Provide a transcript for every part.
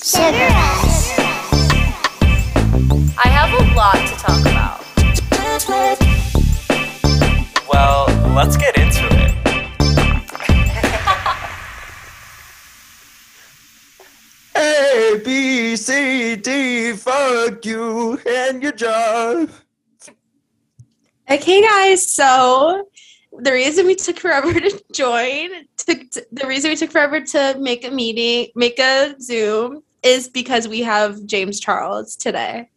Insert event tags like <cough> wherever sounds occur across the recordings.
Sugar Rush. I have a lot to talk about. Well, let's get into it. <laughs> A, B, C, D, fuck you and your job. Okay, guys. So the reason we took forever <laughs> to join, took the reason we took forever to make a meeting, make a Zoom, is because we have James Charles today.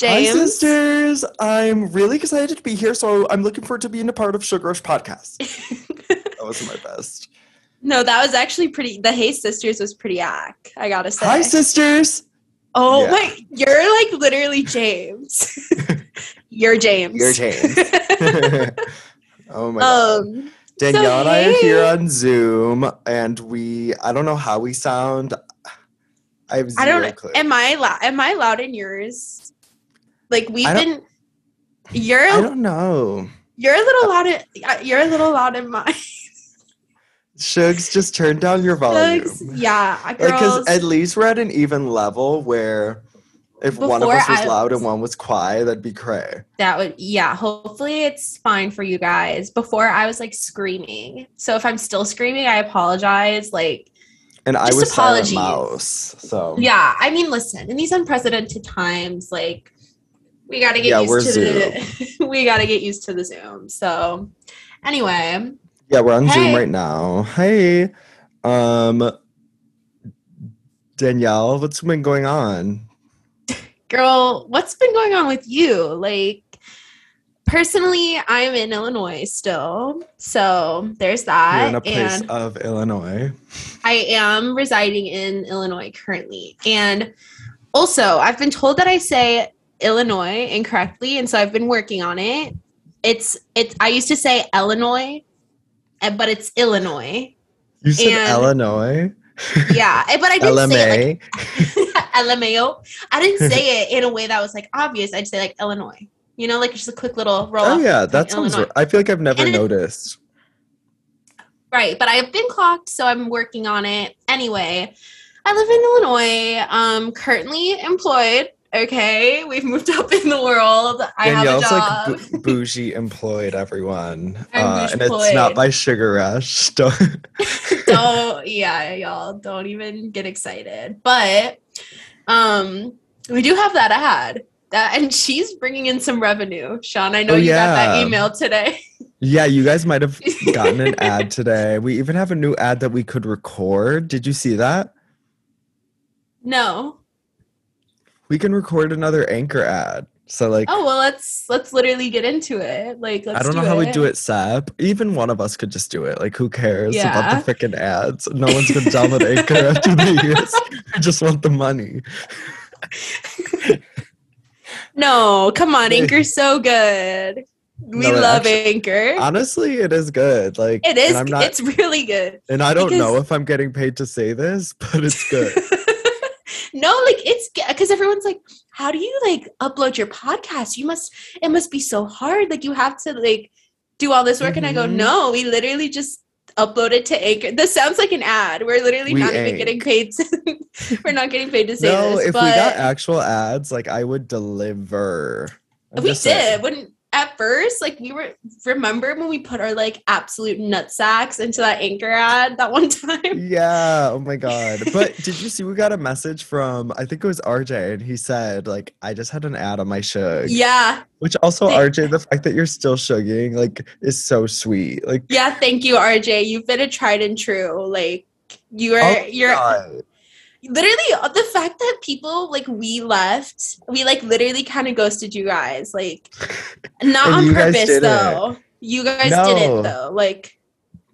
Hi, James, sisters. I'm really excited to be here, so I'm looking forward to being a part of Sugar Rush podcast. <laughs> that wasn't my best. no, that was actually pretty. The Hey Sisters was pretty ack. I gotta say. Hi, sisters. oh Yeah. my, you're like literally James. <laughs> you're James. You're James. <laughs> oh my god. um, Danielle and I are here on Zoom, and we, I don't know how we sound. I have I don't. clue. Am I loud? Am I loud in yours? Like we've been. You're I don't know. You're a little loud. In, uh, you're a little loud in mine. <laughs> Shugs, just turn down your volume. Looks- yeah, Like, girls. because at least we're at an even level where if one of us was I loud and one was quiet, that'd be cray. that would yeah. Hopefully, it's fine for you guys. Before I was like screaming. So if I'm still screaming, I apologize. Like And I Just was silent apologies. mouse, so yeah, I mean, listen. In these unprecedented times, like we got to get Yeah, used to the. <laughs> we got to get used to the Zoom. So anyway, yeah, we're on Zoom right now. Hey, um, Danielle, what's been going on? girl, what's been going on with you? Like, personally, I'm in Illinois still. So there's that. You're in a place and of Illinois. I am residing in Illinois currently. And also, I've been told that I say Illinois incorrectly. And so I've been working on it. It's, it's, I used to say Illinois, but it's Illinois. You said And- Illinois, Yeah. But I didn't say it like LMAO. <laughs> I didn't say it in a way that was like obvious. I'd say like Illinois. You know, like just a quick little roll. Oh yeah, that sounds. Right. I feel like I've never And noticed. Right, but I've been clocked, so I'm working on it. Anyway, I live in Illinois. Um, currently employed. Okay, we've moved up in the world. I Danielle's have a job. like bu- bougie employed, everyone, <laughs> uh, and it's not by Sugar Rush. <laughs> Don't- <laughs> don't yeah, y'all don't even get excited. But um, we do have that ad. That and she's bringing in some revenue. Sean, I know Oh, you got that email today. Yeah, you guys might have <laughs> gotten an ad today. We even have a new ad that we could record. Did you see that? No. We can record another anchor ad. So like, Oh well, let's let's literally get into it. Like, let's I don't know do how it. we do it, Sap. Even one of us could just do it. Like, who cares about the freaking ads? No one's gonna download Anchor <laughs> after use. We just want the money. <laughs> No, come on, Yeah. Anchor's so good. We No, love actually- Anchor. Honestly, it is good. Like, it is. Not, it's really good. and I don't because- know if I'm getting paid to say this, <laughs> but it's good. <laughs> no, like it's because everyone's like, "How do you like upload your podcast? You must. It must be so hard. Like you have to like do all this work." And I go, Mhm. "No, we literally just." upload it to Anchor. This sounds like an ad. We're literally We not even getting paid. To, <laughs> we're not getting paid to say no, this. if but we got actual ads, like I would deliver. I'm we did saying. when at first like we were remember when we put our like absolute nut sacks into that anchor ad that one <laughs> time Yeah. Oh my god. <laughs> But did you see we got a message from I think it was RJ and he said like I just had an ad on my shug. yeah Which also They- RJ, the fact that you're still shugging like is so sweet. Like yeah thank you rj you've been a tried and true like you are oh you're God. Literally the fact that people like we left we like literally kind of ghosted you guys like <laughs> not on purpose though you guys No. didn't though like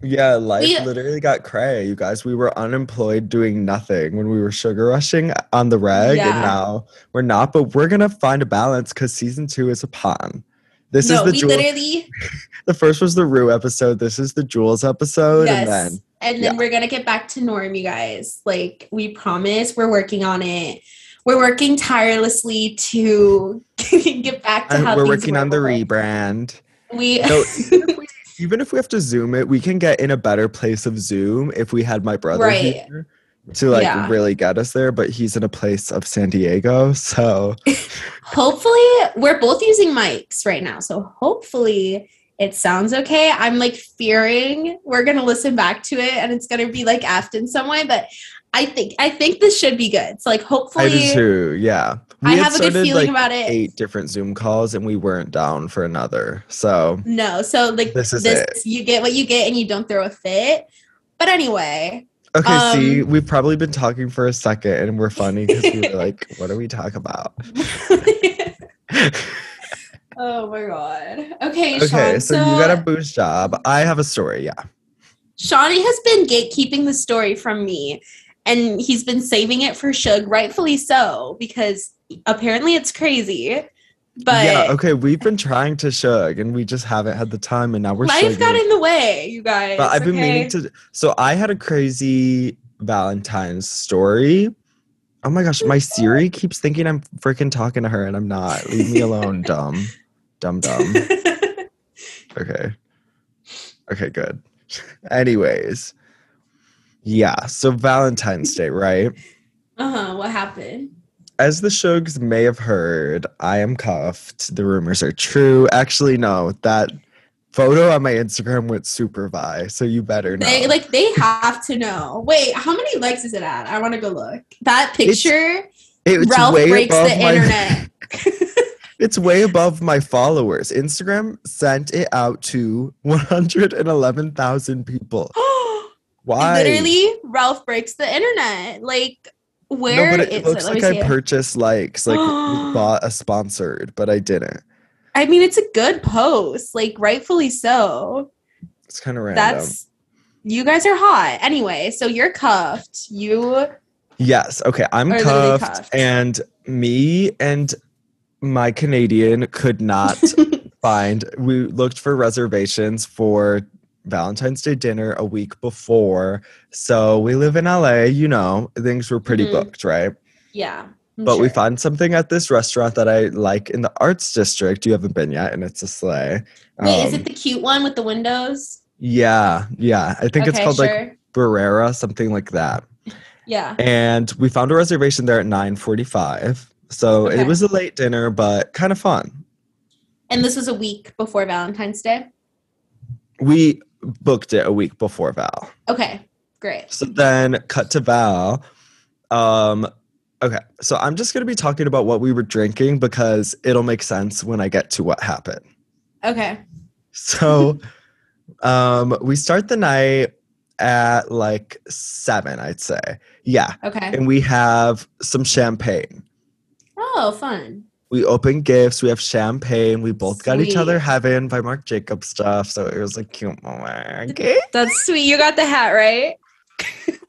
Yeah, life We- literally got cray, you guys. We were unemployed doing nothing when we were sugar rushing on the reg, Yeah. and now we're not. But we're gonna find a balance because season two is upon. This no is the we Jules. literally <laughs> The first was the Rue episode. This is the Jules episode, yes and then and then yeah. we're gonna get back to norm you guys like we promise we're working on it we're working tirelessly to <laughs> get back to and how we're working were on the rebrand. we No, even, if we, even if we have to zoom it, we can get in a better place of Zoom if we had my brother Right. here. to like Yeah. really get us there, but he's in a place of San Diego, so <laughs> Hopefully, we're both using mics right now. So hopefully it sounds okay. I'm like fearing we're gonna listen back to it and it's gonna be like effed in some way, but I think I think this should be good. So like I hopefully do too. Yeah, I have a good feeling like, about it. Eight different Zoom calls, and we weren't down for another. So No, so like This this, is it. you get what you get and you don't throw a fit. But anyway, okay, see, Um, we've probably been talking for a second, and we're funny because we were like, "What do we talk about?" <laughs> <laughs> oh my god. Okay, okay, Sean. so, you got a boost job. I have a story. Yeah. Shawnee has been gatekeeping the story from me, and he's been saving it for Shug, rightfully so, because apparently it's crazy. But yeah, okay, we've been trying to shug and we just haven't had the time and now we're life got in the way, you guys. But I've been okay? meaning to so I had a crazy Valentine's story. Oh my gosh, my Siri keeps thinking I'm freaking talking to her and I'm not. Leave me alone, <laughs> dumb. Dumb dumb. <laughs> Okay. Okay, good. Anyways. Yeah, so Valentine's Day, right? uh huh. What happened? As the Shugs may have heard, I am cuffed. The rumors are true. Actually, no, that photo on my Instagram went super vi, so you better know. They like they have to know. Wait, how many likes is it at? I want to go look. That It's picture, it's Ralph way breaks the my, internet. <laughs> <laughs> It's way above my followers. Instagram sent it out to 111,000 people. <gasps> Why? Literally, Ralph breaks the internet. Like, where no, but it looks me like I it. purchased likes, like <gasps> bought a sponsored, but I didn't. I mean, it's a good post, like rightfully so. It's kind of random. That's you guys are hot. Anyway, so you're cuffed. You Yes. Okay. I'm cuffed, cuffed. and me and my Canadian could not <laughs> find. We looked for reservations for Valentine's Day dinner a week before. So we live in LA. You know, things were pretty Mhm. booked, right? Yeah. I'm But we sure. found something at this restaurant that I like in the Arts District. You haven't been yet, and it's a sleigh. Wait, is Um, it the cute one with the windows? yeah, yeah. I think it's Okay, called like. Barrera, something like that. Yeah. and we found a reservation there at 9.45 so Okay. it was a late dinner but kind of fun And this was a week before Valentine's Day. we booked it a week before val Okay, great. so then cut to val um okay so i'm just going to be talking about what we were drinking because it'll make sense when i get to what happened Okay. so <laughs> um we start the night at like seven i'd say yeah Okay. and we have some champagne Oh, fun. we open gifts. We have champagne. We both got each other Heaven by Marc Jacobs stuff. So it was a cute moment. Okay. That's sweet. You got the hat, right? <laughs>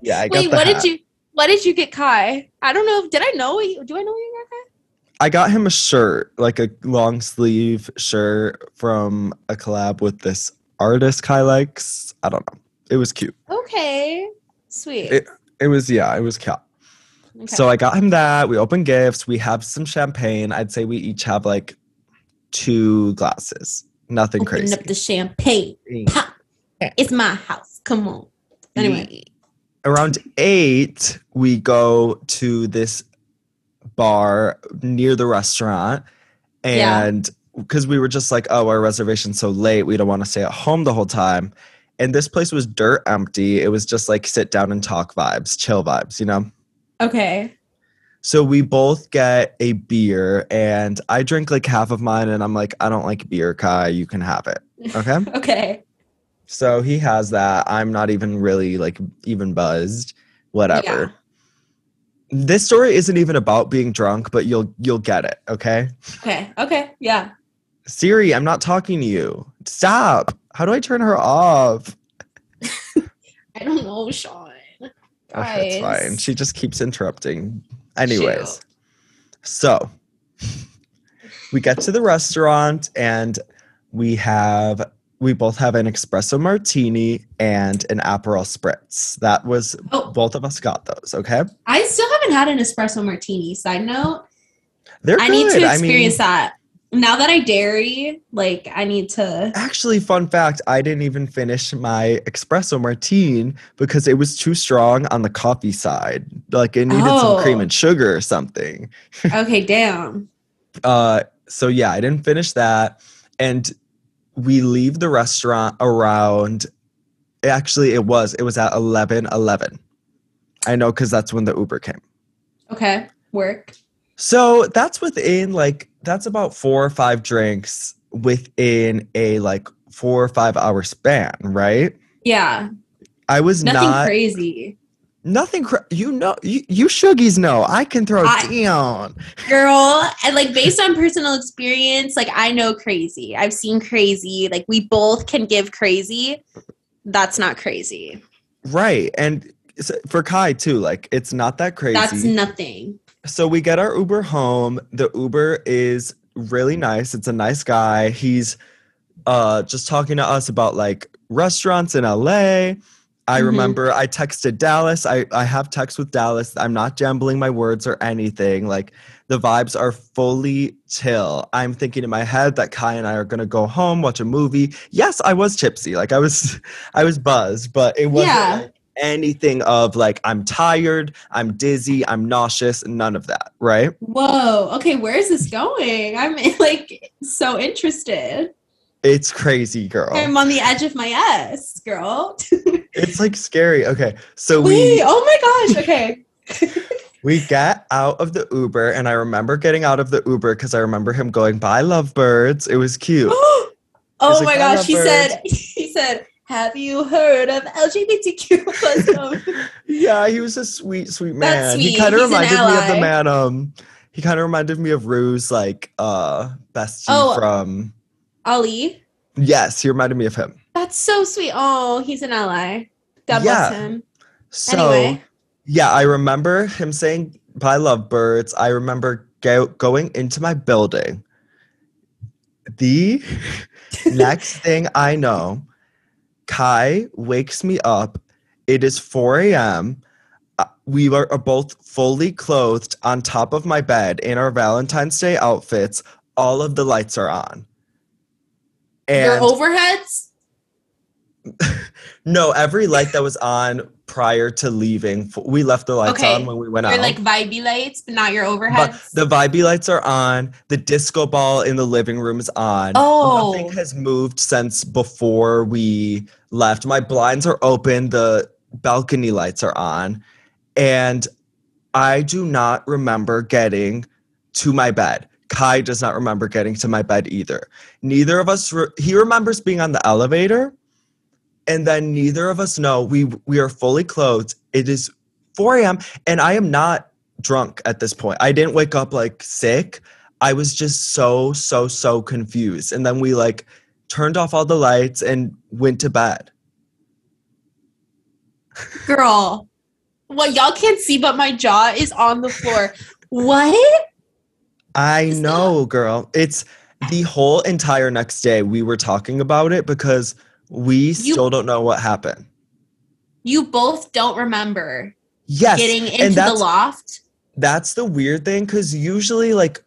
Yeah, I got Wait, the what hat. did you what did you get Kai? I don't know. Did I know you do I know you got Kai? I got him a shirt, like a long sleeve shirt from a collab with this artist Kai likes. I don't know. It was cute. Okay. Sweet. It- It was yeah, it was cute. okay. So I got him that. We open gifts. We have some champagne. I'd say we each have like two glasses. Nothing Open crazy. up the champagne. Pop. It's my house. Come on. Anyway. around eight, we go to this bar near the restaurant. And because we were just like, oh, our reservation's so late, we don't want to stay at home the whole time. And this place was dirt empty. It was just like sit down and talk vibes, chill vibes, you know? Okay. So we both get a beer, and I drink like half of mine, and I'm like, I don't like beer, Kai. You can have it. Okay. <laughs> Okay. So he has that. I'm not even really like even buzzed. Whatever. This story isn't even about being drunk, but you'll you'll get it, okay? Okay. Okay. Yeah. Siri, I'm not talking to you. Stop. How do I turn her off? <laughs> I don't know, Sean. Ah, it's Guys. fine. She just keeps interrupting. Anyways. Shoot. So we get to the restaurant and we have we both have an espresso martini and an Aperol spritz. That was Oh, both of us got those, okay? I still haven't had an espresso martini. Side note, They're I good. need to I mean, experience that. Now that I dairy, like I need to. Actually, fun fact, I didn't even finish my espresso martine because it was too strong on the coffee side. Like it needed some cream Oh. and sugar or something. <laughs> Okay, damn. Uh so yeah, I didn't finish that. And we leave the restaurant around actually it was it was at 11 11 i know because that's when the uber came Okay, work. So that's within like that's about four or five drinks within a like four or five hour span right Yeah, i was nothing not crazy, nothing cra- you know you, you shuggies know i can throw I- down girl. And like based on personal experience, like I know crazy. I've seen crazy. Like we both can give crazy. That's not crazy. right and for kai too like it's not that crazy That's nothing. So we get our Uber home. The Uber is really nice. It's a nice guy. He's uh just talking to us about like restaurants in LA. I Mhm. remember I texted Dallas. I, I have text with Dallas. I'm not jambling my words or anything. Like the vibes are fully chill. I'm thinking in my head that Kai and I are gonna go home, watch a movie. Yes, I was tipsy. Like I was <laughs> I was buzzed, but it wasn't Yeah. like anything of like I'm tired, I'm dizzy, I'm nauseous, none of that, right? Whoa. Okay, where is this going? I'm <laughs> like so interested. It's crazy, girl. I'm on the edge of my ass, girl. <laughs> It's like scary. Okay. So Wait, we oh my gosh. Okay. <laughs> we get out of the Uber and I remember getting out of the Uber because I remember him going, Bye lovebirds. It was cute. <gasps> oh like, my "I gosh. He said he said, Have you heard of LGBTQ plus <laughs> yeah, he was a sweet, sweet man. That's He kind of reminded me of the man, um, he kind of reminded me of Rue's like uh bestie Oh. from Ali? Yes, he reminded me of him. That's so sweet. Oh, he's an ally. God Yeah. bless him. So Anyway. yeah, I remember him saying I love birds. I remember go- going into my building. The <laughs> next thing I know, Kai wakes me up. It is 4 a.m. Uh, We were are both fully clothed on top of my bed in our Valentine's Day outfits. All of the lights are on. Your overheads? No, every light that was on prior to leaving, we left the lights Okay, on when we went Your out. like vibey lights, but not your But overheads. the vibey lights are on. The disco ball in the living room is on. Oh. Nothing has moved since before we left. My blinds are open. The balcony lights are on. And I do not remember getting to my bed. Kai does not remember getting to my bed either. Neither of us, re- he remembers being on the elevator. And then neither of us know we we are fully clothed. It is 4 a.m. and I am not drunk at this point. I didn't wake up like sick. I was just so, so, so confused. And then we like turned off all the lights and went to bed. Girl. What y'all can't see, but my jaw is on the floor. what? I know, girl. It's the whole entire next day we were talking about it because we still don't know what happened. You both don't remember Yes. getting into the loft. that's the weird thing because usually like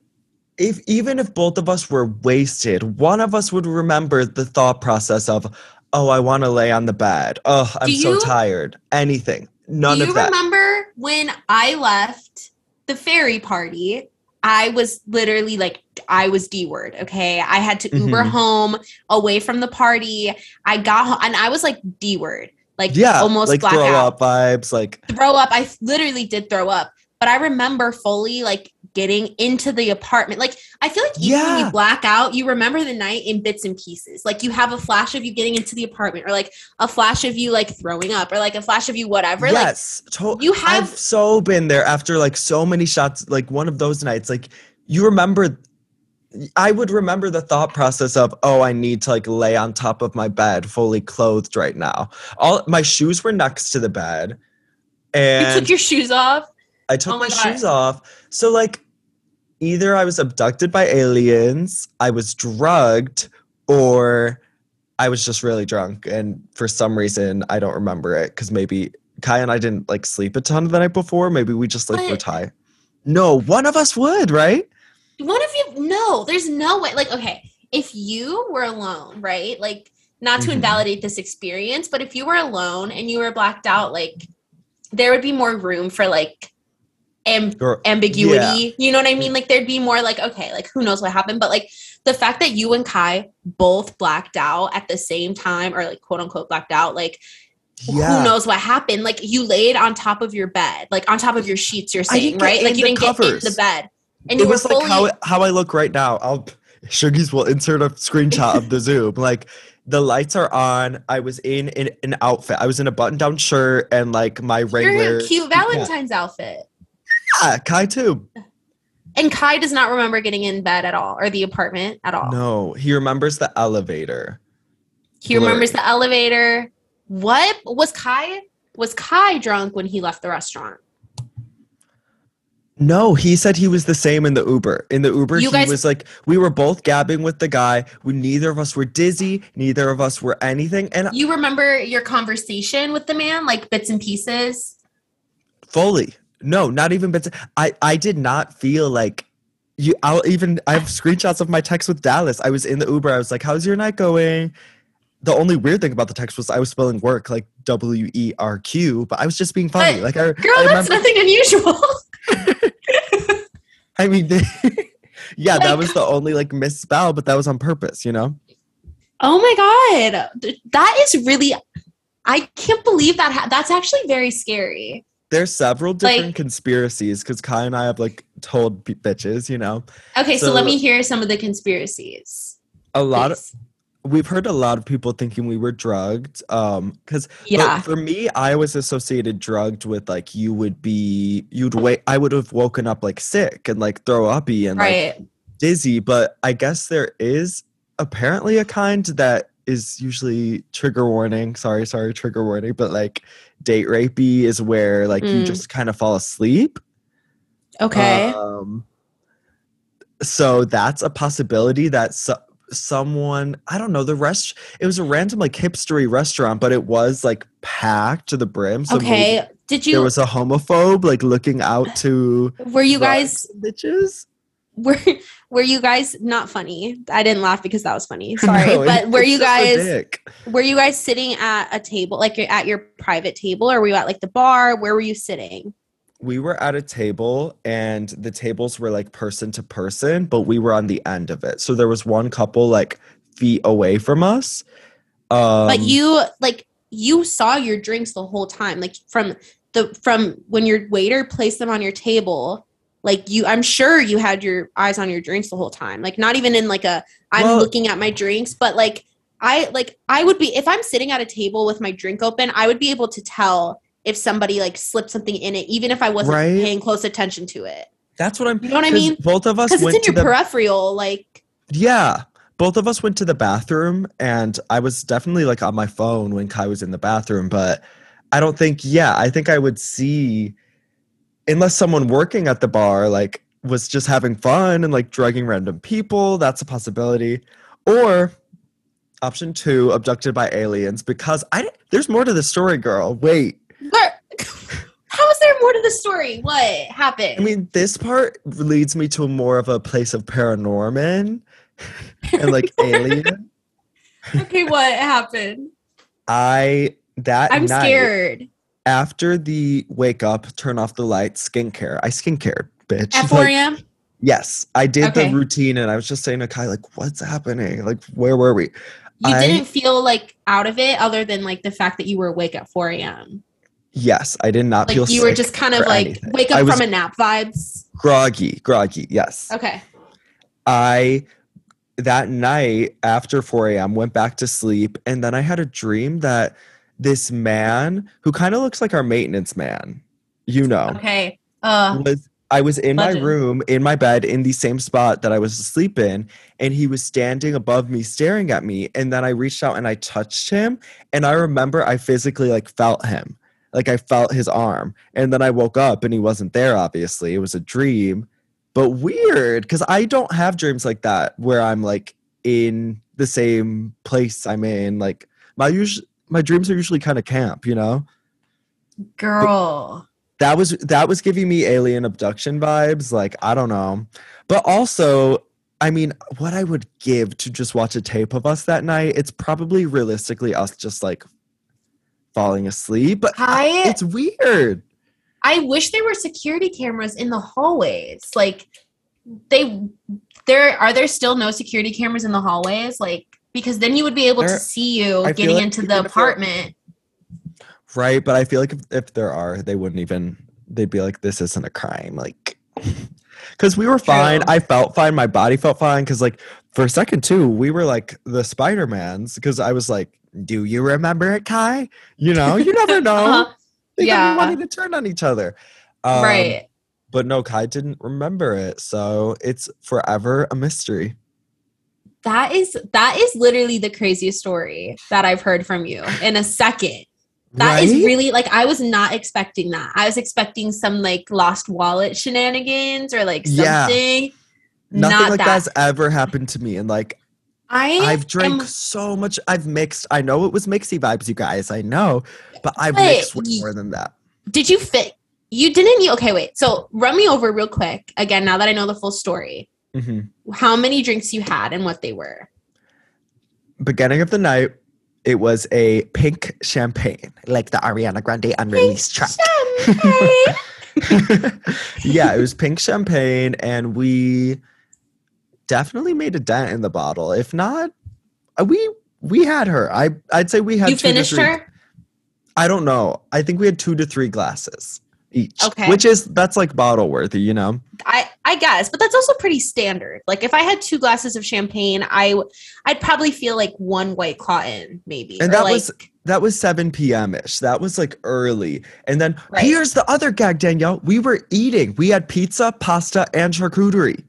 if even if both of us were wasted one of us would remember the thought process of oh i want to lay on the bed oh i'm Do so tired anything none Do of you that remember when I left the fairy party? I was literally like, I was D word. Okay. I had to Uber Mhm. home away from the party. I got home and I was like D word, like yeah almost like blackout. throw up vibes like throw up. I literally did throw up, but I remember fully like getting into the apartment. Like I feel like even when you black out, you remember the night in bits and pieces. Like you have a flash of you getting into the apartment, or like a flash of you like throwing up, or like a flash of you whatever. Like yes to- you have- i've so been there after like so many shots like one of those nights like you remember i would remember the thought process of oh i need to like lay on top of my bed fully clothed right now all my shoes were next to the bed and you took your shoes off. I took Oh my my, shoes off. So like either I was abducted by aliens, I was drugged, or I was just really drunk. And for some reason I don't remember it because maybe Kai and I didn't like sleep a ton the night before. Maybe we just like were tired. No, one of us would, right? One of you no? There's no way. Like, okay, if you were alone, right? Like, not to Mhm. invalidate this experience, but if you were alone and you were blacked out, like, there would be more room for like am- Or- ambiguity. You know what I mean? Like, there'd be more like, okay, like who knows what happened, but like the fact that you and Kai both blacked out at the same time, or like quote unquote blacked out, like yeah. who knows what happened? Like you laid on top of your bed, like on top of your sheets. You're saying right? Like you didn't get covers. in the bed, and it you were was fully. like how how I look right now. I'll Sugies will insert a screenshot of the Zoom. <laughs> Like the lights are on. I was in, in an outfit. I was in a button down shirt and like my you're regular. cute Valentine's outfit. Yeah, Kai too. And Kai does not remember getting in bed at all or the apartment at all. No, he remembers the elevator. he remembers the elevator. What was Kai? Was Kai drunk when he left the restaurant? No, he said he was the same in the Uber. In the Uber, You he guys- was like, we were both gabbing with the guy. We neither of us were dizzy. Neither of us were anything. And You remember your conversation with the man, like bits and pieces? fully, no, not even bits. I I did not feel like you. I'll even. I have screenshots of my text with Dallas. I was in the Uber. I was like, "How's your night going?" The only weird thing about the text was I was spelling work like W E R Q, but I was just being funny. But, like I, Girl, I that's remember. nothing unusual. <laughs> I mean, <laughs> yeah, that was the only like misspell, but that was on purpose. You know. Oh my god, that is really. I can't believe that. Ha- that's actually very scary. There's several different Like- conspiracies because Kai and I have like told b- bitches, you know, Okay, so, So- let me hear some of the conspiracies. a lot of we've heard a lot of people thinking we were drugged. Um, because yeah, for me, I was associated drugged with like you would be you'd wait. I would have woken up like sick and like throw uppy and like dizzy. But I guess there is apparently a kind that is usually trigger warning. Sorry, sorry, trigger warning. But like date rapey is where like you Mm. just kind of fall asleep. Okay. Um, so that's a possibility that so- someone, I don't know, the rest, it was a random like hipstery restaurant, but it was like packed to the brim. So okay. Did you? there was a homophobe like looking out to were you guys? bitches. Were <laughs> Were you guys not funny? I didn't laugh because that was funny. <laughs> Sorry, No, but were you guys? Were you guys sitting at a table, like you're at your private table, or were you at like the bar? Where were you sitting? We were at a table and the tables were like person to person, but we were on the end of it. So there was one couple like feet away from us. Um, but you like you saw your drinks the whole time like from the from when your waiter placed them on your table like you i'm sure you had your eyes on your drinks the whole time like not even in like a i'm Well- looking at my drinks but like i like i would be if i'm sitting at a table with my drink open i would be able to tell if somebody like slipped something in it even if i wasn't Right. paying close attention to it that's what I'm. you know what i mean Both of us because it's in your the peripheral like Yeah. Both of us went to the bathroom and I was definitely like on my phone when Kai was in the bathroom, but I don't think, yeah, I think I would see, unless someone working at the bar like was just having fun and like drugging random people, that's a possibility. Or option two, abducted by aliens, because I there's more to the story, girl. Wait. where how is there more to the story what happened I mean, this part leads me to more of a place of paranorman and like <laughs> alien. okay what happened I that I'm night, scared. After the wake up, turn off the lights, skincare. I skincare, bitch. At <laughs> 4 Like, a.m. yes, I did Okay. the routine, and I was just saying to Kai, like, what's happening? Like, where were we? You I- didn't feel like out of it, other than like the fact that you were awake at 4 a.m. Yes, I did not Like feel you were just kind of like anything. wake up from a nap vibes. groggy, groggy. Yes, Okay. I that night after 4 a.m. went back to sleep, and then I had a dream that this man who kind of looks like our maintenance man, you know, Okay. Uh. was I was in my room in my bed in the same spot that I was asleep in, and he was standing above me, staring at me. And then I reached out and I touched him, and I remember I physically like felt him, like I felt his arm. And then I woke up and he wasn't there. Obviously, it was a dream, but weird because I don't have dreams like that where I'm like in the same place I'm in. Like my usual, my dreams are usually kind of camp, you know. Girl. that was that was giving me alien abduction vibes. Like I don't know, but also. I mean, what I would give to just watch a tape of us that night, it's probably realistically us just like falling asleep. But I- it's weird. I wish there were security cameras in the hallways. Like they there are there still no security cameras in the hallways? Like because then you would be able There- to see you I getting like into the apartment. Right, but I feel like if, if there are, they wouldn't even. They'd be like, "This isn't a crime," like, <laughs> because we were fine. True. I felt fine. My body felt fine. Because like for a second too, we were like the Spider Mans. Because I was like, "Do you remember it, Kai?" You know, you <laughs> never know. Uh-huh. They yeah. yeah, wanting to turn on each other. Um, right. But no, Kai didn't remember it, so it's forever a mystery. That is that is literally the craziest story that I've heard from you in a second. That is Right? really like I was not expecting that. I was expecting some like lost wallet shenanigans or like something. Yeah. nothing not like that. that's ever happened to me. And like I I've drank am- so much. I've mixed. I know it was mixy vibes, you guys. I know, but I've But mixed way ye- more than that. did you fit you didn't you okay wait so run me over real quick again now that i know the full story hmm how many drinks you had and what they were Beginning of the night, it was a pink champagne, like the Ariana Grande unreleased track. Champagne. <laughs> yeah, it was pink champagne, and we definitely made a dent in the bottle. If not, uh, we we had her. I I'd say we had. you two to finished three- her I don't know. I think we had two to three glasses each. Okay. Which is that's like bottle worthy, you know. i i guess but that's also pretty standard like if i had two glasses of champagne I I'd probably feel like one white claw in maybe And that like, was that was 7 p.m. ish. That was like early. And then Right. here's the other gag, Danielle. We were eating. We had pizza, pasta, and charcuterie.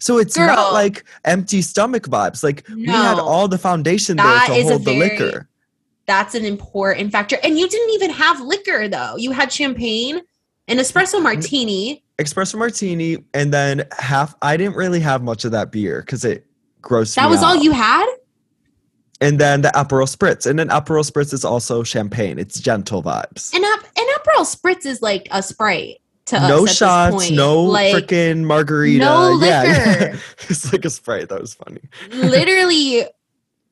So it's not like empty stomach vibes. Like we had all the foundation That there to hold the very- liquor. that's an important factor and you didn't even have liquor though you had champagne an espresso martini Espresso martini, and then half. I didn't really have much of that beer because it grossed that was all you had And then the Aperol Spritz, and then Aperol Spritz is also champagne. It's gentle vibes. And up and Aperol Spritz is like a Sprite to us no shots, no like freaking margarita. no Yeah, liquor. <laughs> it's like a sprite. That was funny. literally.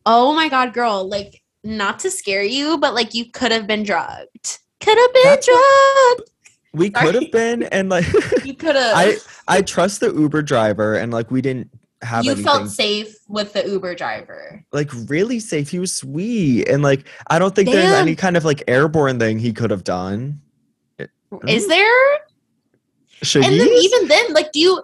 Oh my god, girl! Like not to scare you, but like you could have been drugged. Could have been That's drugged. We could have been, <laughs> and like You could have. <laughs> I I trust the Uber driver, and like we didn't have You anything felt safe with the Uber driver. like really safe. He was sweet, and like I don't think there's any kind of like airborne thing he could have done. Is hmm? there? Should and he? then even then, like, do you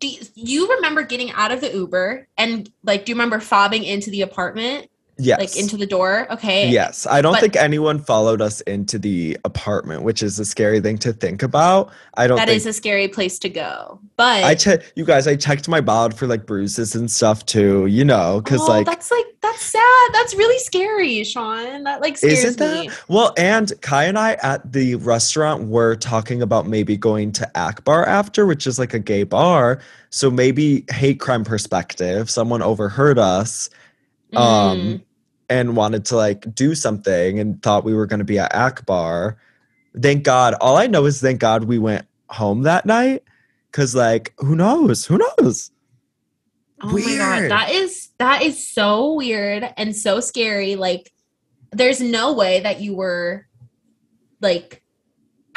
do you remember getting out of the Uber and like do you remember fobbing into the apartment, yes. like into the door? Okay. Yes, I don't But- think anyone followed us into the apartment, which is a scary thing to think about. I don't That think is a scary place to go. But I checked you guys. I checked my bod for like bruises and stuff too. You know, because oh, like that's like that's sad. That's really scary, Sean. That like scares Isn't that? me. Well, and Kai and I at the restaurant were talking about maybe going to Akbar after, which is like a gay bar. So maybe hate crime perspective, someone overheard us um Mm. And wanted to like do something and thought we were going to be at Akbar. Thank God. All I know is thank God we went home that night cuz like who knows? Who knows? Oh my god, that is that is so weird and so scary. Like, there's no way that you were like,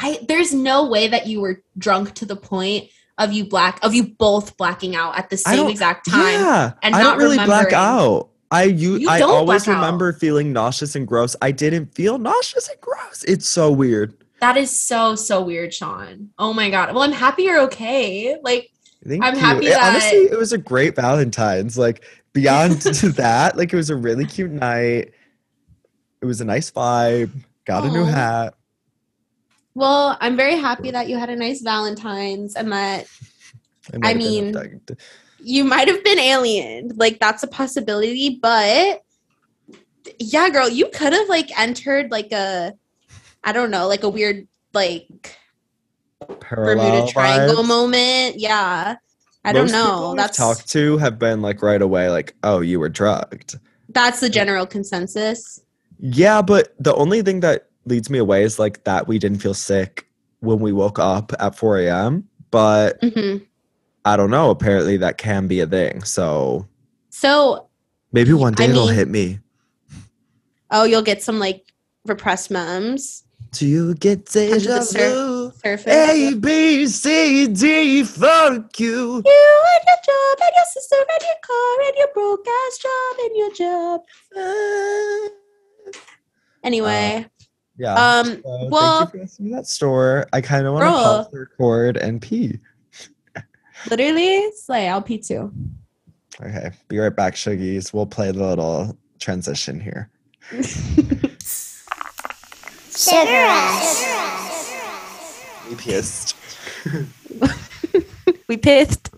I there's no way that you were drunk to the point of you black of you both blacking out at the same exact time. Yeah. and I not don't really black out. I you, You I always black out. remember feeling nauseous and gross. I didn't feel nauseous and gross. It's so weird. That is so so weird, Sean. Oh my god. Well, I'm happy you're okay. Like, Thank I'm you. happy It- that- honestly, it was a great Valentine's. Like beyond to <laughs> that, like it was a really cute night. It was a nice vibe. Got a new hat. well, I'm very happy that you had a nice Valentine's and that I been mean. You might have been alien like that's a possibility but yeah girl you could have like entered like a i don't know like a weird like Parallel bermuda triangle vibes. moment yeah i don't know that's talked to have been like right away, like, oh, you were drugged. that's the general consensus Yeah, but the only thing that leads me away is like that we didn't feel sick when we woke up at 4 a.m. But Mhm. I don't know. Apparently, that can be a thing. So So, maybe one day I it'll mean- hit me. oh, you'll get some like repressed mums. Do you get deja vu? Surface. A B C D, fuck you. You and your job and your sister and your car and your broke ass job and your job. <laughs> Anyway, Yeah. um, So well, thank you for asking me that store. I kind of want to pause the record and pee. Literally, slay. LP2. Okay, be right back, Shuggies. We'll play the little transition here. Sugar Rush. We pissed. <laughs> we pissed.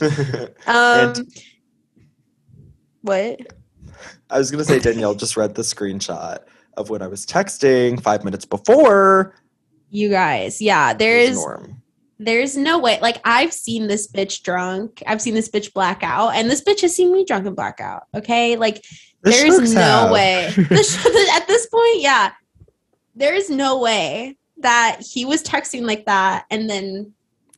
<laughs> Um, what? I was gonna say Danielle just read the screenshot of when I was texting five minutes before. You guys, yeah, there's Norm. There's no way. Like I've seen this bitch drunk. I've seen this bitch blackout, and this bitch has seen me drunk and blackout. Okay, like The there's no have. way. <laughs> The <laughs> at this point, yeah, there is no way that he was texting like that, and then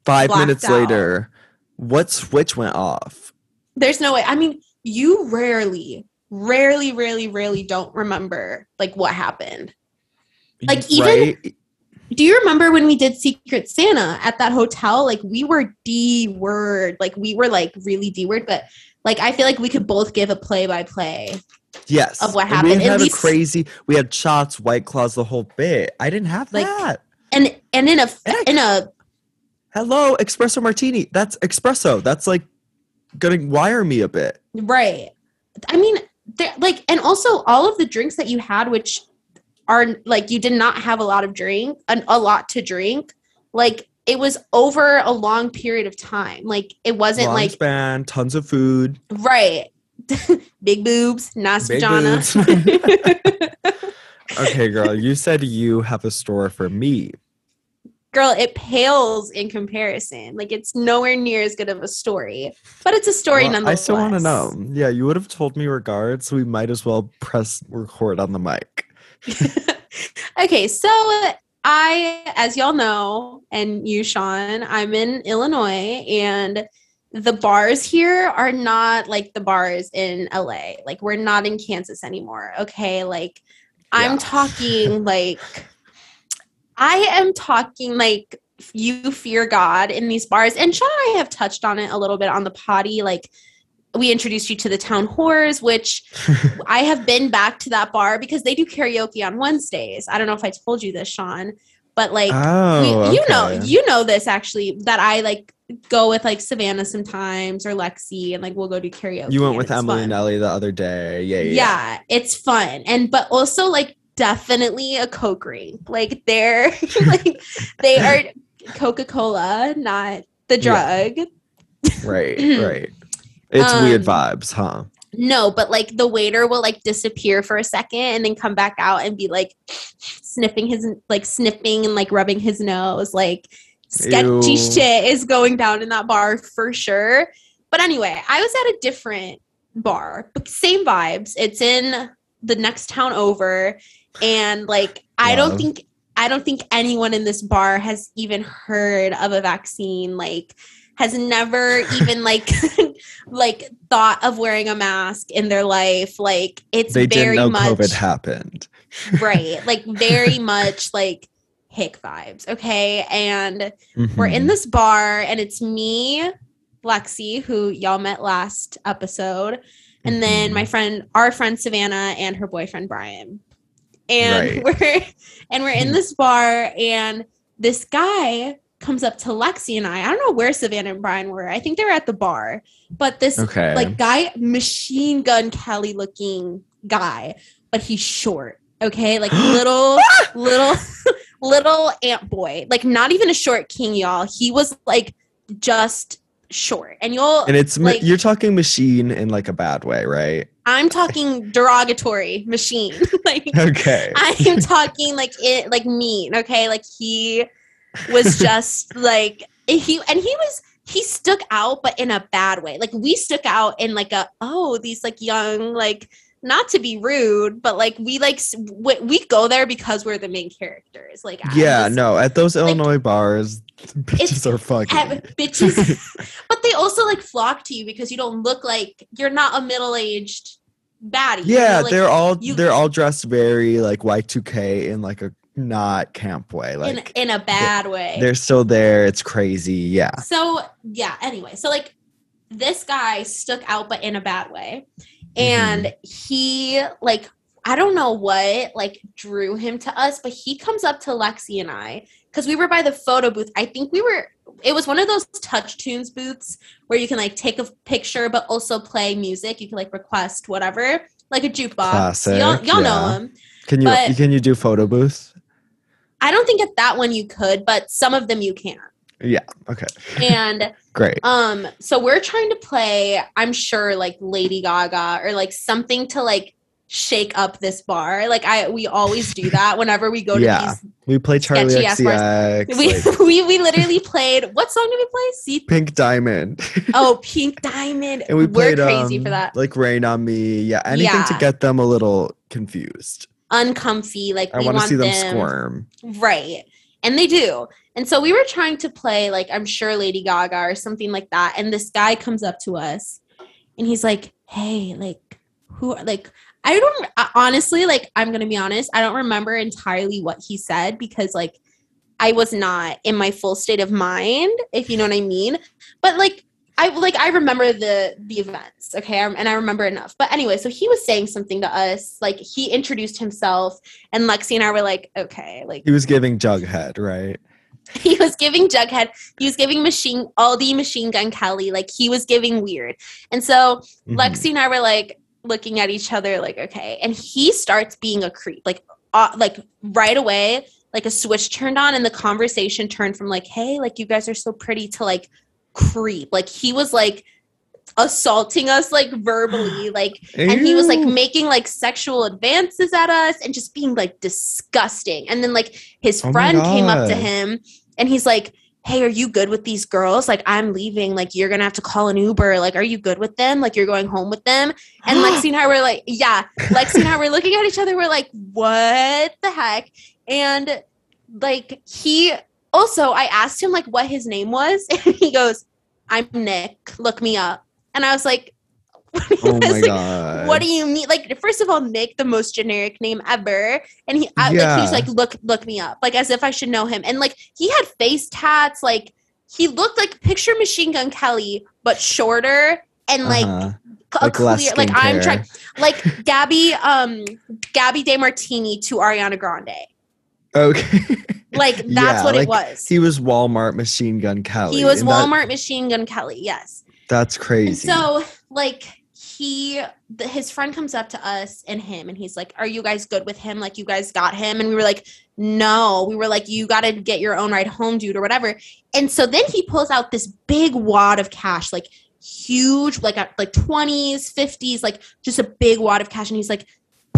Five minutes out. later, what switch went off? there's no way. I mean, you rarely, rarely, rarely, rarely don't remember like what happened. Like, even- Right? Do you remember when we did Secret Santa at that hotel? Like we were D word, like we were like really D word, but like I feel like we could both give a play by play. yes. of what And happened, We at had least- a crazy. We had shots, white claws, the whole bit. I didn't have Like, that. And and in a And I- in a Hello, espresso martini. That's espresso. That's like gonna wire me a bit. right. I mean, there like and also all of the drinks that you had, which are like you did not have a lot of drink, an, a lot to drink. Like it was over a long period of time. Like it wasn't Long like span, tons of food. right. <laughs> Big boobs, nice Big vagina. <laughs> Okay, girl, you said you have a store for me. girl it pales in comparison like it's nowhere near as good of a story but it's a story Well, I still want to know. Yeah, you would have told me regards. We might as well press record on the mic. <laughs> okay so i as y'all know and you sean i'm in illinois and the bars here are not like the bars in la like we're not in kansas anymore okay? Like i'm Yeah. talking <laughs> like i am talking like you fear god in these bars. And sean and i have touched on it a little bit on the potty like we introduced you to the town whores which <laughs> I have been back to that bar because they do karaoke on Wednesdays. I don't know if I told you this, Sean, but like oh, we, you know, you know this actually that I like go with like Savannah sometimes or Lexi and like we'll go do karaoke. You went with Emily fun. and Ellie the other day. Yeah, yeah. Yeah, it's fun and but also like definitely a coke ring. Like they're <laughs> like they are <laughs> Coca Cola, not the Yeah. drug. Right, <clears throat> right. It's weird Um, vibes, huh? No, but like the waiter will like disappear for a second and then come back out and be like sniffing his like sniffing and like rubbing his nose. Like sketchy Ew. shit is going down in that bar for sure. But anyway, I was at a different bar, but same vibes. It's in the next town over, and like I don't think I don't think anyone in this bar has even heard of a vaccine. Like has never even like <laughs> like thought of wearing a mask in their life. Like it's They very didn't know much COVID happened. <laughs> right, like very much like hick vibes. Okay, and we're in Mhm. this bar and it's me lexi who y'all met last episode and then Mhm. my friend our friend savannah and her boyfriend brian and Right. we're and we're in this bar and this guy comes up to lexi and i i don't know where savannah and brian were. I think they were at the bar. But this Okay. like guy machine gun kelly looking guy but he's short okay? Like <gasps> little ah! little <laughs> little ant boy. Like not even a short king y'all. He was like just short. And you'll and it's like- you're talking machine in like a bad way, right? i'm talking derogatory machine. <laughs> Like <laughs> Okay. i am talking like it like mean okay? Like he was just like he and he was he stuck out but in a bad way like we stuck out in like a oh these like young like not to be rude, but like we like we, we go there because we're the main characters. Like Yeah, just- no, at those like, Illinois bars, <laughs> bitches are fucking. have <laughs> bitches, but they also like flock to you because you don't look like you're not a middle aged baddie. you yeah, know, like, they're all you- they're all dressed very like Y2K in like a not camp way. in Like in a bad way. they're still there. It's crazy. Yeah. So yeah, anyway, so like this guy stuck out but in a bad way. Mm-hmm. And he like I don't know what like drew him to us, but he comes up to Lexi and I because we were by the photo booth. I think we were it was one of those touch tunes booths where you can like take a picture but also play music. You can like request whatever, like a jukebox. Classic, y'all y'all know him. Can you But- can you do photo booth? I don't think at that one you could, but some of them you can. Yeah. Okay. And <laughs> Great. Um, so we're trying to play, I'm sure, like Lady Gaga or like something to like shake up this bar. Like I we always do that whenever we go to Yeah. We play Charli sketchy ass bars. XCX. these. like, We, <laughs> we we literally played what song did we play? See Pink Diamond. <laughs> oh Pink Diamond. and we we're played crazy um, for that. Like Rain on Me. Yeah. Anything to get them a little confused. Uncomfy. Like I we want to see them, them squirm. Right. And they do. And so we were trying to play like I'm sure Lady Gaga or something like that. And this guy comes up to us and he's like, "Hey, like who like I don't honestly like I'm to be honest, I don't remember entirely what he said because like I was not in my full state of mind, if you know what I mean. But like I like I remember the the events, okay, and I remember enough. But anyway, so he was saying something to us, like he introduced himself, and Lexi and I were like, okay, like He was giving Jughead, right? <laughs> he was giving Jughead, he was giving Machine Aldi Machine Gun Kelly, like he was giving weird. And so Mhm. Lexi and I were like looking at each other, like, okay. And he starts being a creep, like, uh, like right away, like a switch turned on, and the conversation turned from like, hey, like you guys are so pretty to like creep. Like he was like assaulting us like verbally, <gasps> like and he was like making like sexual advances at us and just being like disgusting. And then like his Oh friend came up to him and he's like hey are you good with these girls? Like i'm leaving. Like you're gonna have to call an uber. Like are you good with them? Like you're going home with them? And lexi <gasps> and i were like yeah lexi and i were looking at each other. We're like what the heck? And like he also i asked him like what his name was <laughs> and he goes i'm nick look me up and i was like <laughs> Oh my like, god. what do you mean? Like, first of all, Nick, the most generic name ever, and he, I, like, he Yeah. was like, look, look me up, like as if I should know him, and like he had face tats, like he looked like picture Machine Gun Kelly, but shorter and like Uh-huh. a Like clear, like I'm trying, like Gabby, um, Gabi DeMartino to Ariana Grande, Okay. <laughs> like that's Yeah, what like, it was. he was Walmart Machine Gun Kelly. He was and that- Walmart Machine Gun Kelly, yes. that's And crazy. so, like, he, the, his friend comes up to us and him, and he's like, "Are you guys good with him? Like, you guys got him?" And we were like, "No." We were like, "You got to get your own ride home, dude, or whatever." And so then he pulls out this big wad of cash, like huge, like like twenties, fifties, like just a big wad of cash, and he's like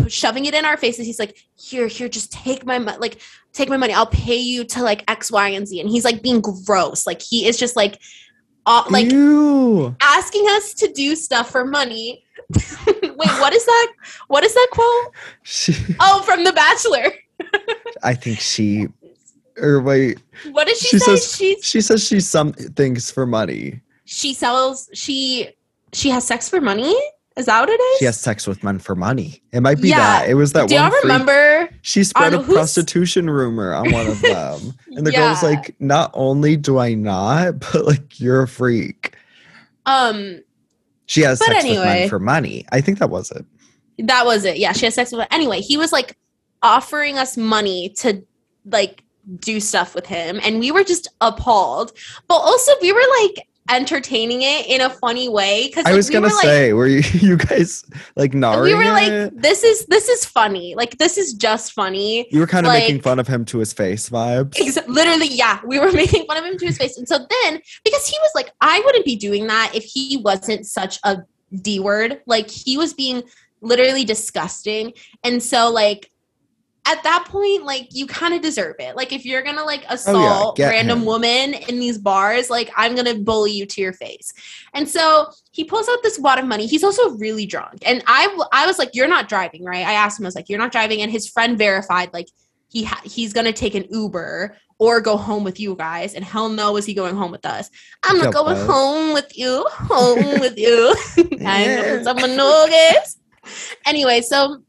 shoving it in our faces. He's like, "Here, here, just take my money. Like, take my money. I'll pay you to like X, Y, and Z." And he's like being gross. Like he is just like, uh, like Ew. asking us to do stuff for money. <laughs> Wait, what is that? What is that quote? She, Oh, from The Bachelor. I think she, or wait, What did she, She say? says- she she says she some things for money. she sells she she has sex for money. Is that what it is? She has sex with men for money. It might be Yeah. that. It was that Do one. y'all remember? She spread a who's- prostitution rumor on one of them. <laughs> And the girl was like, not only do I not, <laughs> but like you're a freak. Um, She has sex with anyway. men for money. I think that was it. that was it. Yeah, she has sex with. Anyway, he was like offering us money to like do stuff with him, and we were just appalled. But also, we were like entertaining it in a funny way because I was we gonna were, like, say, were you <laughs> you guys like narring we were like it? this is this is funny. Like this is just funny. You were kind of making fun of him to his face vibes. Ex- literally yeah we were <laughs> making fun of him to his face. And so then because he was like i wouldn't be doing that if he wasn't such a d word. Like he was being literally disgusting. And so like at that point, like you kind of deserve it. Like if you're gonna like oh, assault get random him. woman in these bars, like I'm gonna bully you to your face. And so he pulls out this wad of money. He's also really drunk. And I I was like, "You're not driving, right?" I asked him. I was like, "You're not driving," and his friend verified like he ha- he's gonna take an Uber or go home with you guys. And hell no, is he going home with us? I'm not Go, going bud. home with you. Home with you. <laughs> <laughs> I'm someone nuggets. Anyway, so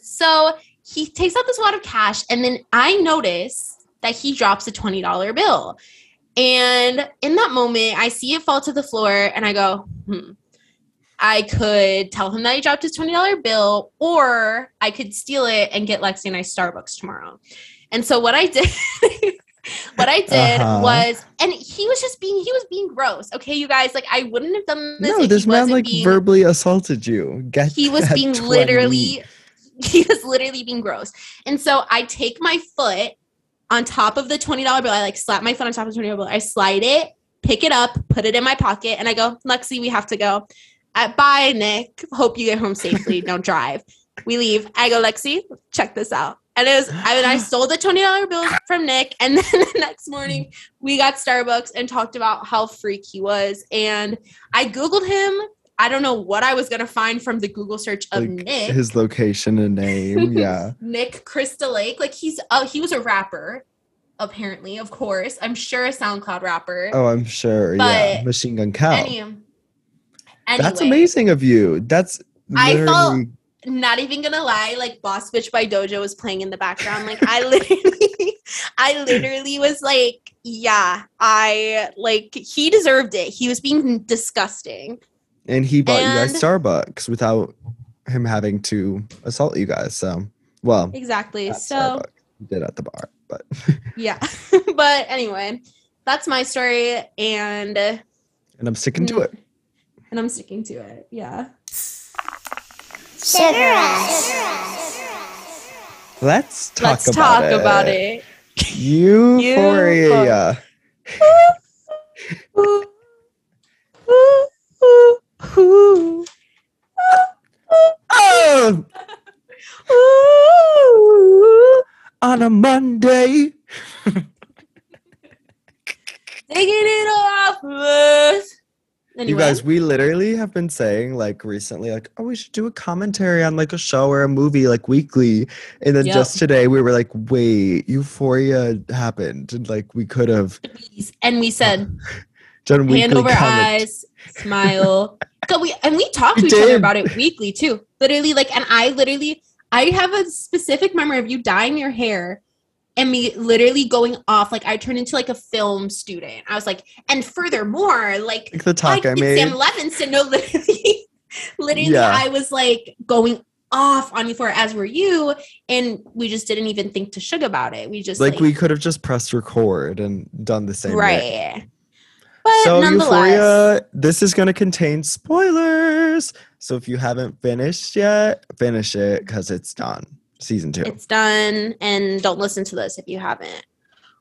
so he takes out this wad of cash, and then I notice that he drops a twenty dollar bill. And in that moment, I see it fall to the floor, and I go, hmm. I could tell him that he dropped his twenty dollar bill, or I could steal it and get Lexi and I Starbucks tomorrow. And so what I did. <laughs> What I did Uh-huh. was, and he was just being, he was being gross. Okay, you guys, like I wouldn't have done this. no, this man like being, verbally assaulted you. Get he was being 20. literally <laughs> he was literally being gross. And so i take my foot on top of the $20 bill. I like slap my foot on top of the $20 bill. I slide it pick it up put it in my pocket and i go lexi we have to go. Uh, bye nick. Hope you get home safely. <laughs> Don't drive. We leave. I go lexi check this out. And it was I, mean, I <gasps> stole the $20 bill from nick and <laughs> then the next morning we got starbucks and talked about how freak he was. And i googled him I don't know what I was gonna find from the Google search of Like, Nick. his location and name. <laughs> Yeah. Nick Crystal Lake. Like he's oh he was a rapper, apparently, of course. I'm sure a SoundCloud rapper. Oh, I'm sure. yeah. Machine Gun Cow. Any- That's amazing of you. That's I felt- Not even gonna lie, like Boss Bitch by Doja was playing in the background. Like I <laughs> literally I literally was like, yeah, I like he deserved it. He was being disgusting. And he bought you guys Starbucks without him having to assault you guys. So, well, Exactly. So Starbucks. He did at the bar, but <laughs> yeah. <laughs> but anyway, that's my story and and I'm sticking to Mm. it. and I'm sticking to it. Yeah. Sugar Rush. Let's talk Let's about talk it. about it. Euphoria. <laughs> Ooh, ooh, ooh, ooh, Oh, ooh. on a Monday. Taking it off us. Anyway, You guys, we literally have been saying like recently, like, oh, we should do a commentary on like a show or a movie like weekly. And then Yep. just today we were like, wait, Euphoria happened. And like we could have and we said <laughs> done hand over comment- eyes, smile. 'Cause we and we talk to We each other about it weekly too. Literally, like, and I literally, I have a specific memory of you dyeing your hair and me literally going off. Like, I turned into like a film student. I was like, and furthermore, like, Like the talk I, I made. Sam Levinson. No, <laughs> literally, literally, Yeah. I was like going off on you for as were you, and we just didn't even think to shug about it. We just like, we could have just pressed record and done the same. way. But So Euphoria, this is going to contain spoilers. So if you haven't finished yet, finish it because it's done. Season two. it's done, and don't listen to this if you haven't,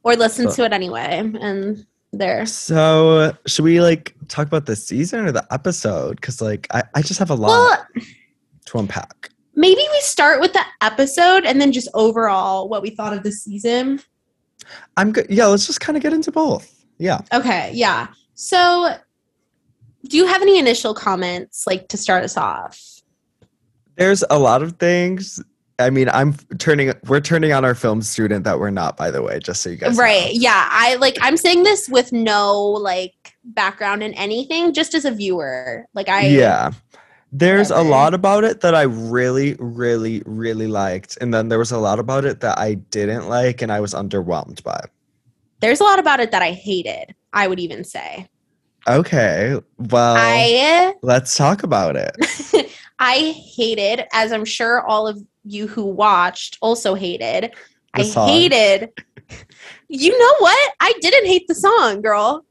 or listen So- to it anyway. And there, So should we like talk about the season or the episode? Because like I, I just have a lot well, to unpack. maybe we start with the episode and then just overall what we thought of the season. I'm good. Yeah, let's just kind of get into both. Yeah. Okay, yeah. So, do you have any initial comments like to start us off? There's a lot of things. I mean, I'm turning we're turning on our film student that we're not, by the way, just so you guys know. right. Yeah. I like I'm saying this with no like background in anything, just as a viewer. Like I yeah. There's a lot about it that I really, really, really liked. And then there was a lot about it that I didn't like and I was underwhelmed by. There's a lot about it that I hated, I would even say. Okay. Well, I let's talk about it. <laughs> I hated, as I'm sure all of you who watched also hated. The I song. hated. <laughs> You know what? I didn't hate the song, girl.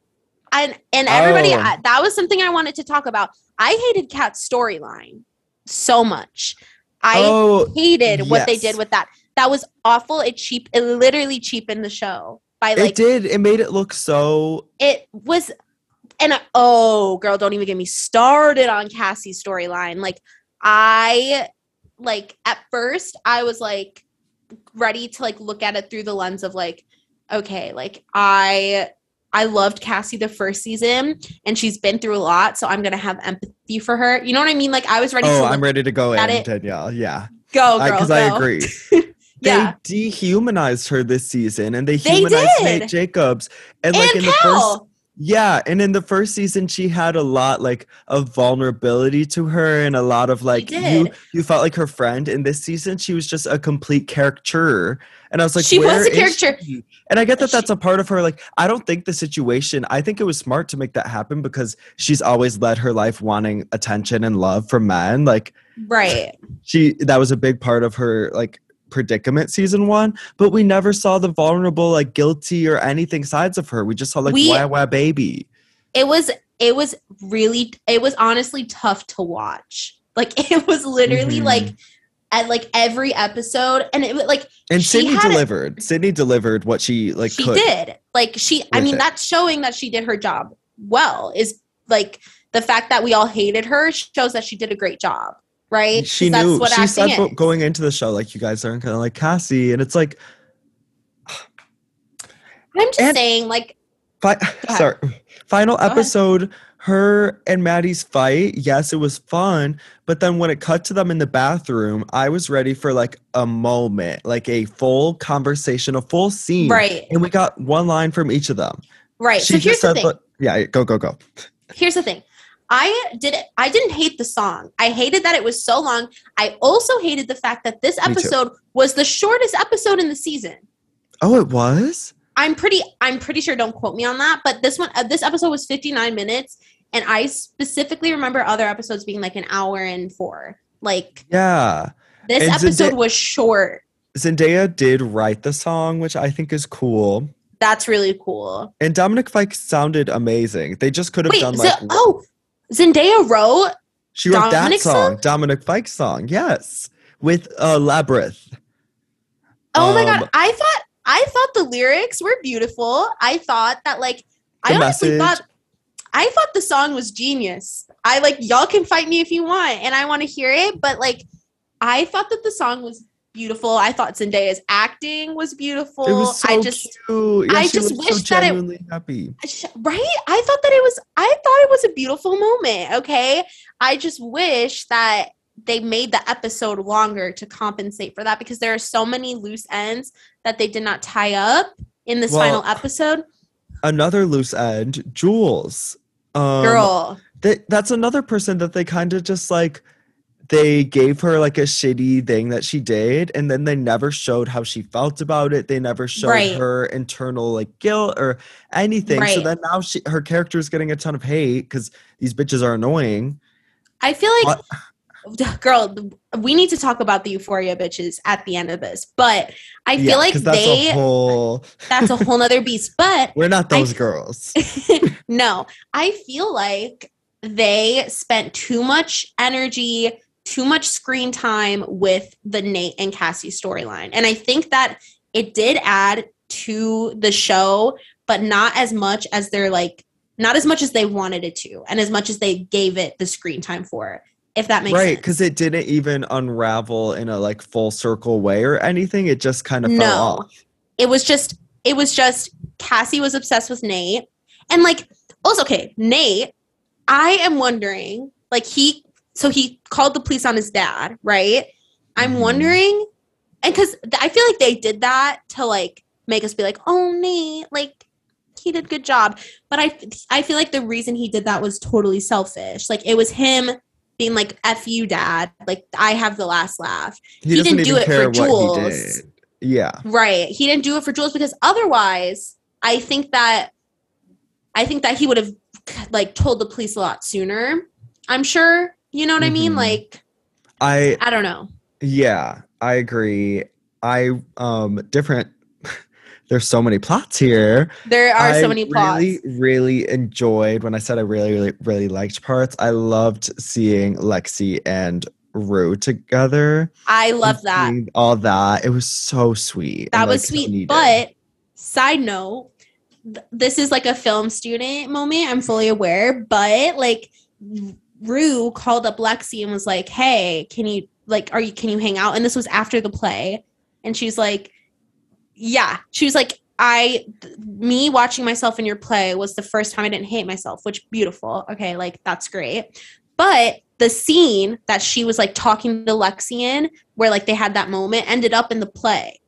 And and everybody Oh. I, that was something I wanted to talk about. I hated Kat's storyline so much. I oh, hated what they did with that. That was awful. It cheap. It literally cheapened the show by like it did. It made it look so. it was and I- oh girl don't even get me started on cassie's storyline like i like at first i was like ready to like look at it through the lens of like, okay, like I I loved Cassie the first season and she's been through a lot, so I'm gonna have empathy for her. You know what I mean? Like I was ready Oh, to I'm ready to go in, it. Danielle. Yeah. go, girl. Because I, go. agree. <laughs> yeah. They dehumanized her this season and they They humanized did. Nate Jacobs. And, like and in the first Yeah, and in the first season, she had a lot like of vulnerability to her, and a lot of like you you felt like her friend. In this season, she was just a complete caricature, and I was like, She was a caricature. she?" And I get that that's a part of her. Like, I don't think the situation. I think it was smart to make that happen because she's always led her life wanting attention and love from men. Like, right. she that was a big part of her like predicament season one but we never saw the vulnerable like guilty or anything sides of her we just saw like We- wah wah baby It was it was really it was honestly tough to watch. Like <laughs> it was literally Mhm. like at like every episode and it was like and She sydney had a- delivered sydney delivered what she like she did. Like she I mean it. that's showing that she did her job well is like the fact that we all hated her shows that she did a great job, right? she that's knew what she said is. going into the show like you guys aren't gonna like cassie and it's like <sighs> I'm just saying like fi- <sighs> sorry final ahead. episode her and maddie's fight yes it was fun but then when it cut to them in the bathroom i was ready for like a moment like a full conversation a full scene right, and we got one line from each of them right. she so here's just the said thing. like- yeah go go go here's the thing i did it i didn't hate the song. I hated that it was so long. I also hated the fact that this episode was the shortest episode in the season. Oh it was? I'm pretty i'm pretty sure don't quote me on that but this one uh, this episode was 59 minutes and i specifically remember other episodes being like an hour and four. Like yeah. this And episode Zenda- was short. Zendaya did write the song which i think is cool. That's really cool. And dominic fike sounded amazing. They just could have done like oh zendaya wrote She wrote Dominic that song, song? Dominic Fike's song, yes, with uh, Labrinth. Oh my Um, god, I thought I thought the lyrics were beautiful. I thought that like I honestly message. thought I thought the song was genius. I like y'all can fight me if you want and I want to hear it, but like I thought that the song was beautiful. I thought Zendaya's acting was beautiful. It was so I just cute. Yeah, I just looked so wish that it- happy. right? I thought that it was I thought it was a beautiful moment, okay? I just wish that they made the episode longer to compensate for that because there are so many loose ends that they did not tie up in this Well, final episode. Another loose end, Jules. Um, Girl, that that's another person that they kind of just like they gave her like a shitty thing that she did and then they never showed how she felt about it they never showed Right. her internal like guilt or anything so then now she her character is getting a ton of hate because these bitches are annoying I feel like <sighs> girl, we need to talk about the euphoria bitches at the end of this. But I feel Yeah, like that's they a whole <laughs> that's a whole nother beast. But we're not I- those girls <laughs> no, I feel like they spent too much energy, too much screen time with the Nate and Cassie storyline. And I think that it did add to the show, but not as much as they're like, not as much as they wanted it to, and as much as they gave it the screen time for, if that makes sense. right because it didn't even unravel in a like full circle way or anything it just kind of fell No. off it was just it was just Cassie was obsessed with Nate. And like also okay, Nate, I am wondering, like he so he called the police on his dad, right? I'm Mhm. wondering and cuz I feel like they did that to like make us be like, "Oh, Nate, like he did a good job." But I I feel like the reason he did that was totally selfish. Like it was him being like, F you, dad. Like, I have the last laugh. he, He didn't do it for care what he Jules. yeah Right. He didn't do it for Jules because otherwise, I think that I think that he would have like told the police a lot sooner. I'm sure. You know what I mean? Mhm. Like, i I don't know. Yeah, I agree. I um different <laughs> there's so many plots here. There are I so many plots. really, really enjoyed when I said I really, really, really liked parts. I loved seeing Lexi and Rue together. I love that. All that. It was so sweet. That and, was like, sweet. needed. But side note, th- this is like a film student moment. I'm fully aware, but like Rue called up Lexi and was like, "Hey, can you like are you can you hang out?" And this was after the play. and she's like, "Yeah." She was like, "I, th- me watching myself in your play was the first time I didn't hate myself, which beautiful. Okay, like that's great." But the scene that she was like talking to Lexi in, where like they had that moment, ended up in the play.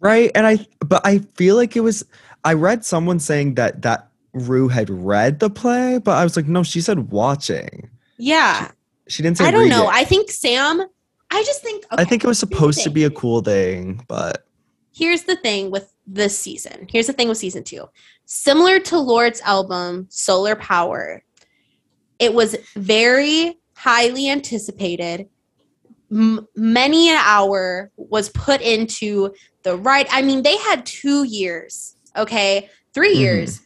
Right. And I, but I feel like it was, I read someone saying that that Rue had read the play, but I was like, no, she said watching. Yeah, She didn't say I don't know. it. I think Sam. I just think. I think it was supposed to be a cool thing, but here's the thing with this season. Here's the thing with season two. Similar to Lorde's album, Solar Power, it was very highly anticipated. M- many an hour was put into the right. I mean, they had two years, okay, 3 Mhm. years,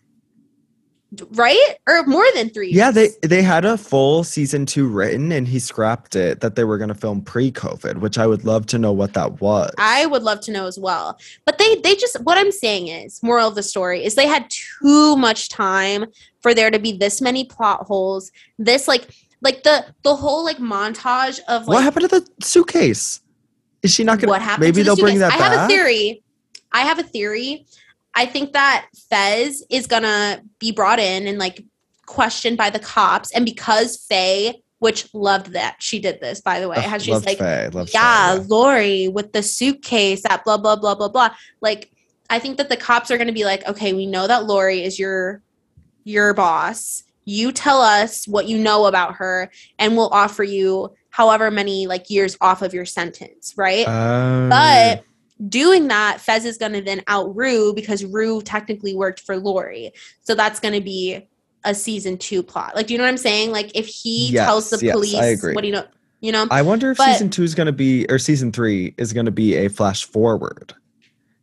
right? Or more than three yeah, they they had a full season two written, and he scrapped it that they were going to film pre-COVID, which I would love to know what that was. I would love to know as well. But they they just what I'm saying is moral of the story is they had too much time for there to be this many plot holes. This like like the the whole like montage of what happened to the suitcase? Is she not gonna what happened. Maybe to the they'll bring that I back. have a theory. I have a theory. I think that Fez is gonna be brought in and like questioned by the cops, and because Faye, which loved that she did this by the way, how she's like, Faye, loved Faye, yeah, Laurie with the suitcase, that blah blah blah blah blah. Like, I think that the cops are going to be like, okay, we know that Laurie is your your boss. You tell us what you know about her, and we'll offer you however many like years off of your sentence, right? Oh. but doing that, Fez is going to then out Rue because Rue technically worked for Laurie, so that's going to be a season two plot. Like, do you know what I'm saying? Like, if he tells the Yes, yes, police, what do you know? You know, I wonder if But- season two is going to be, or season three is going to be a flash forward.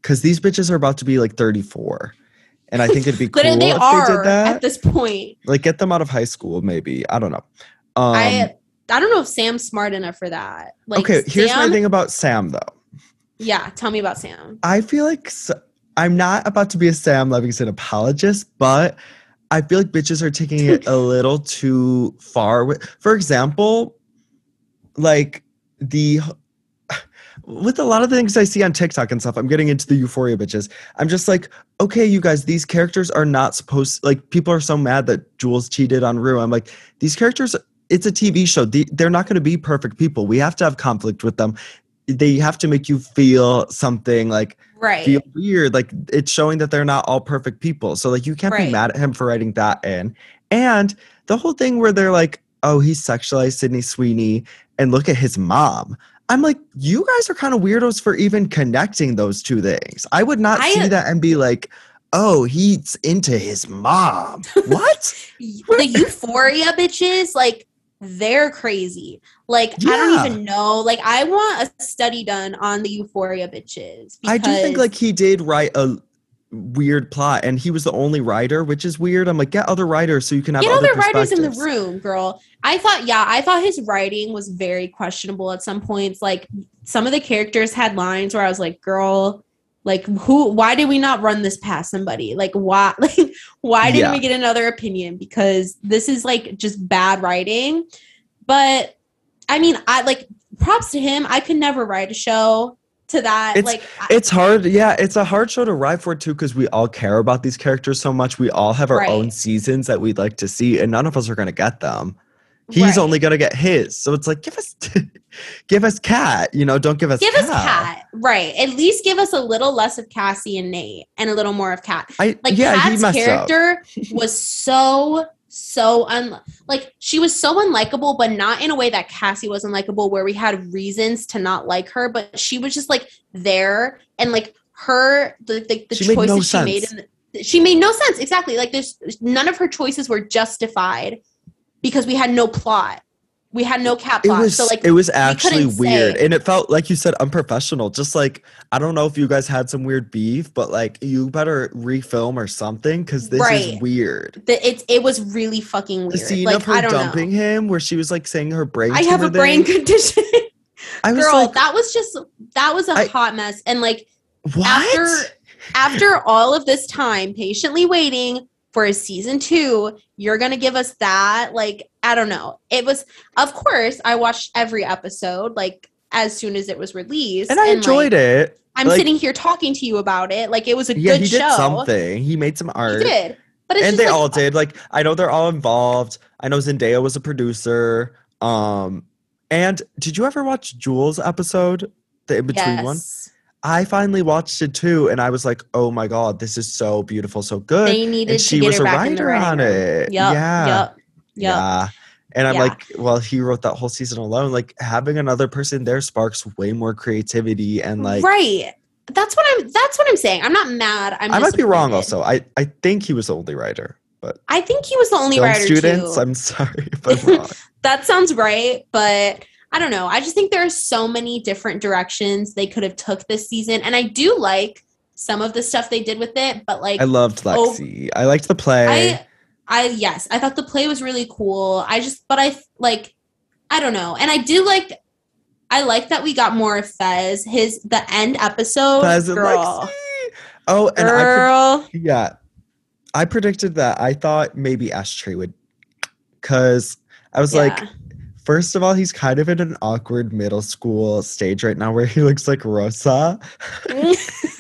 Because these bitches are about to be like 34. And I think it'd be <laughs> cool they if are they did that. at this point. like, get them out of high school, maybe. I don't know. Um, I I don't know if Sam's smart enough for that. Like, okay, here's my thing about Sam, though. Yeah, tell me about Sam. I feel like I'm not about to be a Sam Levinson apologist, but I feel like bitches are taking it a <laughs> little too far. With, for example, like the with a lot of the things I see on TikTok and stuff, I'm getting into the euphoria bitches. I'm just like, okay, you guys, these characters are not supposed like people are so mad that Jules cheated on Rue. I'm like, these characters, it's a TV show. They're not going to be perfect people. We have to have conflict with them. They have to make you feel something like Right. feel weird. Like it's showing that they're not all perfect people. So like you can't Right. be mad at him for writing that in. And the whole thing where they're like, oh, he sexualized Sydney Sweeney and look at his mom. I'm like, you guys are kind of weirdos for even connecting those two things. I would not I- see that and be like, oh, he's into his mom. <laughs> what? the euphoria bitches like they're crazy like i don't even know. Like i want a study done on the euphoria bitches I do think like he did write a weird plot and he was the only writer, which is weird. I'm like, get other writers so you can have get other other writers in the room girl. I thought yeah i thought his writing was very questionable at some points. Like some of the characters had lines where i was like girl like who why did we not run this past somebody? Like why <laughs> like why didn't Yeah. we get another opinion? Because this is like just bad writing. But i mean i like props to him i could never write a show to that It's- like I- It's hard. Yeah, it's a hard show to ride for too because we all care about these characters so much. We all have our Right. own seasons that we'd like to see, and none of us are going to get them. He's right. only going to get his. So it's like, give us, <laughs> give us Kat. You know, don't give us give Kat. us Kat right at least give us a little less of cassie and nate and a little more of Kat I like yeah, up. character <laughs> was so so un like she was so unlikable, but not in a way that Cassie was unlikable, where we had reasons to not like her, but she was just like there and like her the the, the made no choices she made sense. in the, she made no sense exactly like there's none of her choices were justified because we had no plot we had no cap It was so like it was actually couldn't weird, and it felt like you said unprofessional. Just like I don't know if you guys had some weird beef, but like you better refilm or something because this is weird. the, it, it was really fucking weird The scene like of her dumping know him, where she was like saying her brain. i have a tumor brain thing, condition <laughs> I was girl like, that was just that was a I- hot mess and like what? after after all of this time patiently waiting for a season two you're gonna give us that like i don't know it was of course i watched every episode like as soon as it was released. and I enjoyed it. I'm like- sitting here talking to you about it. Like it was a Yeah, good he did show. something. He made some He art. did. But it's and they like, all did. Like I know they're all involved. I know Zendaya was a producer. Um, and did you ever watch Jules episode, the in between one? I finally watched it too, and I was like, "Oh my god, this is so beautiful, so good." They needed and to she was a back in the writer on it. Yep. Yeah, Yep. Yep. yeah. And I'm Yeah. like, well, he wrote that whole season alone. Like having another person there sparks way more creativity and like. right. That's what I'm. That's what I'm saying. I'm not mad. I'm. I might be wrong. Also, I I think he was the only writer, but I think he was the only writer students. too. I'm sorry if I'm <laughs> wrong. that sounds right, but I don't know. I just think there are so many different directions they could have took this season, and I do like some of the stuff they did with it. But like, I loved Oh. Lexi. I liked the play. I, I yes, I thought the play was really cool. I just, but I like, I don't know, and I do like. I like that we got more of Fez. His the end episode, Fez girl. Oh, and I pre- girl. yeah, I predicted that. I thought maybe Ashtray would, because I was like, first of all, he's kind of in an awkward middle school stage right now where he looks like Rosa. <laughs> <laughs>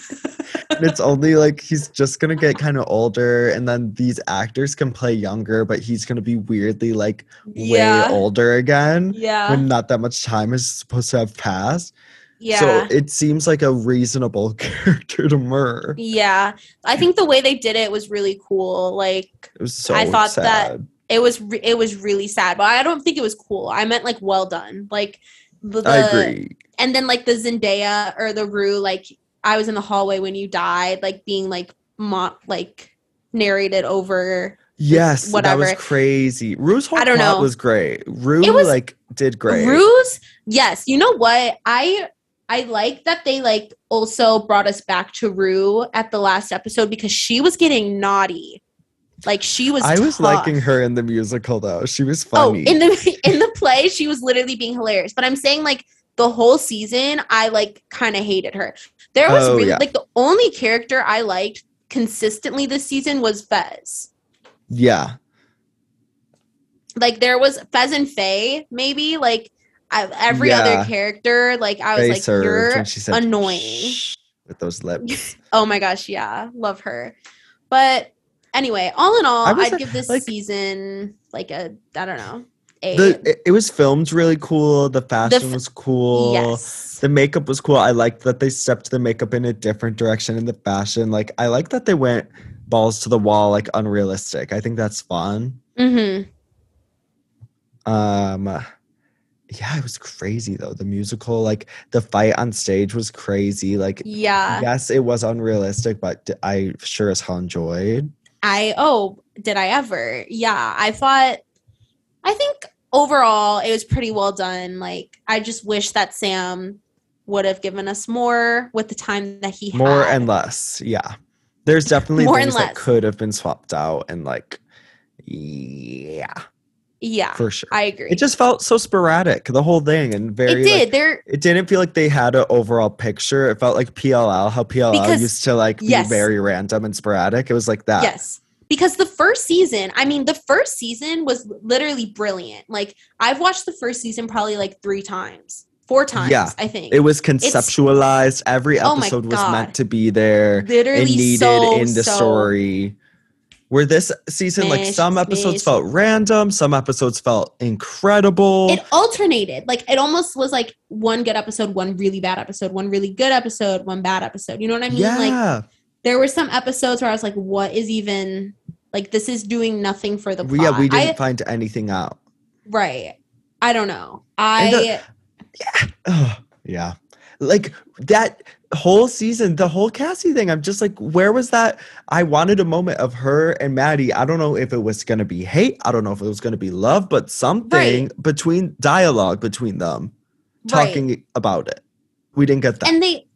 and it's only like he's just gonna get kind of older, and then these actors can play younger, but he's gonna be weirdly like yeah, way older again. yeah, When not that much time is supposed to have passed. yeah. So it seems like a reasonable <laughs> character to murder. Yeah, I think the way they did it was really cool. Like It was so I thought that- it was, re- it was really sad, but I don't think it was cool. I meant like well done. Like the, I agree. and then like the Zendaya or the Rue. Like I was in the hallway when you died, like being like mo- like narrated over. Yes, whatever. that was crazy. Rue's whole I don't plot know. was great. Rue was- like did great. Rue's, yes. You know what? I I like that they like also brought us back to Rue at the last episode because she was getting naughty. Like she was. I was liking her in the musical though. She was Oh, funny. in the <laughs> in the play, she was literally being hilarious. But I'm saying like the whole season, I like kind of hated her. There was Oh, really yeah. like the only character I liked consistently this season was Fez. yeah. Like there was Fez and Faye, maybe like I, every Yeah. other character. Like I was like, you're said annoying. With those lips. <laughs> Oh my gosh, yeah, love her. But anyway, all in all, I'd give this like- season like a I don't know a the it, was filmed really cool. The fashion f- was cool. yes. The makeup was cool. I liked that they stepped the makeup in a different direction in the fashion. Like I like that they went balls to the wall, like unrealistic. I think that's fun. Mm-hmm. Um yeah, it was crazy though. The musical, like the fight on stage was crazy. Like Yeah. yes, it was unrealistic, but I sure as hell enjoyed. I oh, did I ever? Yeah, I thought I think overall it was pretty well done. Like I just wish that Sam would have given us more with the time that he had More had. and less. Yeah. There's definitely More and things that could have been swapped out and like yeah, yeah, for sure. I agree. It just felt so sporadic, the whole thing, and very. it did. like, there it didn't feel like they had an overall picture. It felt like PLL, how PLL Because- used to like be yes. very random and sporadic. It was like that. Yes. Because the first season, I mean, the first season was literally brilliant. Like I've watched the first season probably like three times, four times, Yeah, I think. It was conceptualized. Every Oh episode was God. meant to be there. literally It needed so, in the so- story. Where this season, like some episodes smish. felt random, some episodes felt incredible. It alternated. Like it almost was like one good episode, one really bad episode, one really good episode, one bad episode. You know what I mean? Like yeah, there were some episodes where I was like, what is even like this is doing nothing for the plot. yeah, we didn't I, find anything out. right. I don't know. I Ugh, yeah, like that whole season, the whole Cassie thing. I'm just like, where was that? I wanted a moment of her and Maddie. I don't know if it was gonna be hate. I don't know if it was gonna be love, but something between dialogue between them right. talking about it. We didn't get that. and they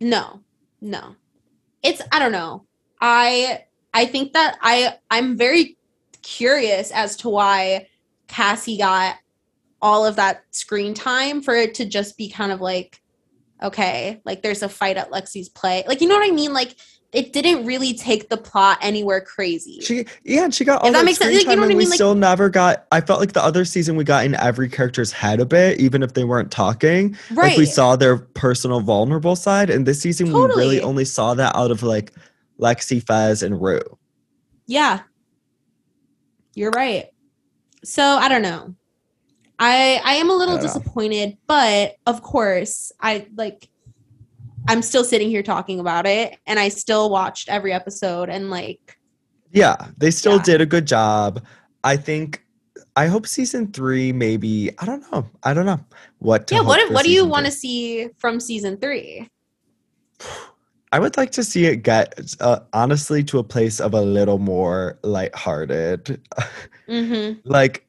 no no it's i don't know i i think that i i'm very curious as to why cassie got all of that screen time for it to just be kind of like okay, like there's a fight at Lexi's play. Like, you know what I mean? Like, it didn't really take the plot anywhere crazy. She yeah, she got all If that that makes sense, screen like, you time know what I we mean? Like- still never got I felt like the other season we got in every character's head a bit, even if they weren't talking. right. Like we saw their personal vulnerable side. And this season we really only saw that out of like Lexi, Fez, and Rue. Yeah. You're right. So I don't know. I I am a little don't know. disappointed, but of course, I like I'm still sitting here talking about it and I still watched every episode and like Yeah, they still Yeah. did a good job. I think I hope season three maybe I don't know. I don't know what to yeah, what if, what do you want to see from season 3? <sighs> <sighs> <sighs> I would like to see it get uh, honestly to a place of a little more lighthearted. Mhm. <laughs> like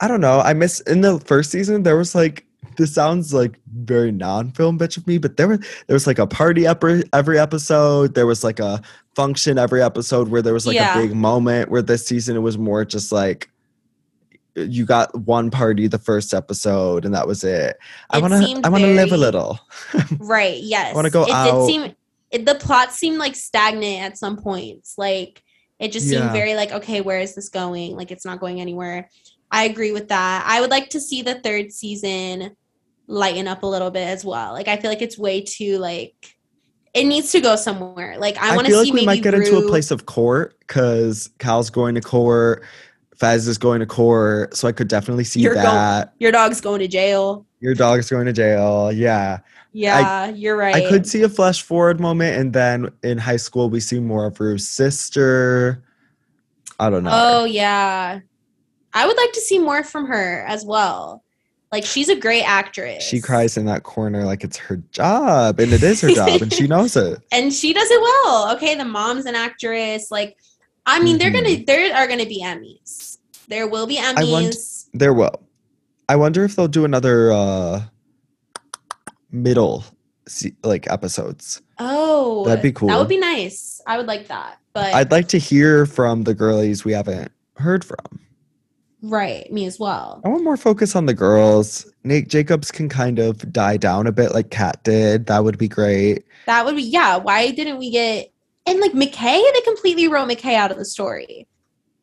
I don't know. I miss in the first season there was like this sounds like very non-film bitch of me, but there was there was like a party every every episode. There was like a function every episode where there was like Yeah. a big moment. Where this season it was more just like you got one party the first episode and that was it. I want to I want to live a little. Right, yes. <laughs> I wanna go it out. did seem it, the plot seemed like stagnant at some points. Like it just seemed Yeah. very like okay, where is this going? Like it's not going anywhere. I agree with that. I would like to see the third season lighten up a little bit as well. Like I feel like it's way too like it needs to go somewhere. Like I, I, want to feel see like we maybe might get into a place of court because Cal's going to court, Fez is going to court, so I could definitely see that. your dog's going to jail. Your dog's going to jail. Yeah. Yeah, you're right. I could see a flash forward moment, and then in high school, we see more of Rue's sister. I don't know. Oh yeah. I would like to see more from her as well. Like she's a great actress. she cries in that corner like it's her job, and it is her job, and she knows it. <laughs> and she does it well. Okay, the mom's an actress. Like, I mean, they're Mm-hmm. gonna there are gonna be Emmys. There will be want- Emmys. There will. I wonder if they'll do another uh middle like episodes. oh, That'd be cool. That would be nice. I would like that. But I'd like to hear from the girlies we haven't heard from. right, me as well. I want more focus on the girls. Nate Jacobs can kind of die down a bit like Kat did. That would be great. That would be yeah. Why didn't we get and like McKay? They completely wrote McKay out of the story.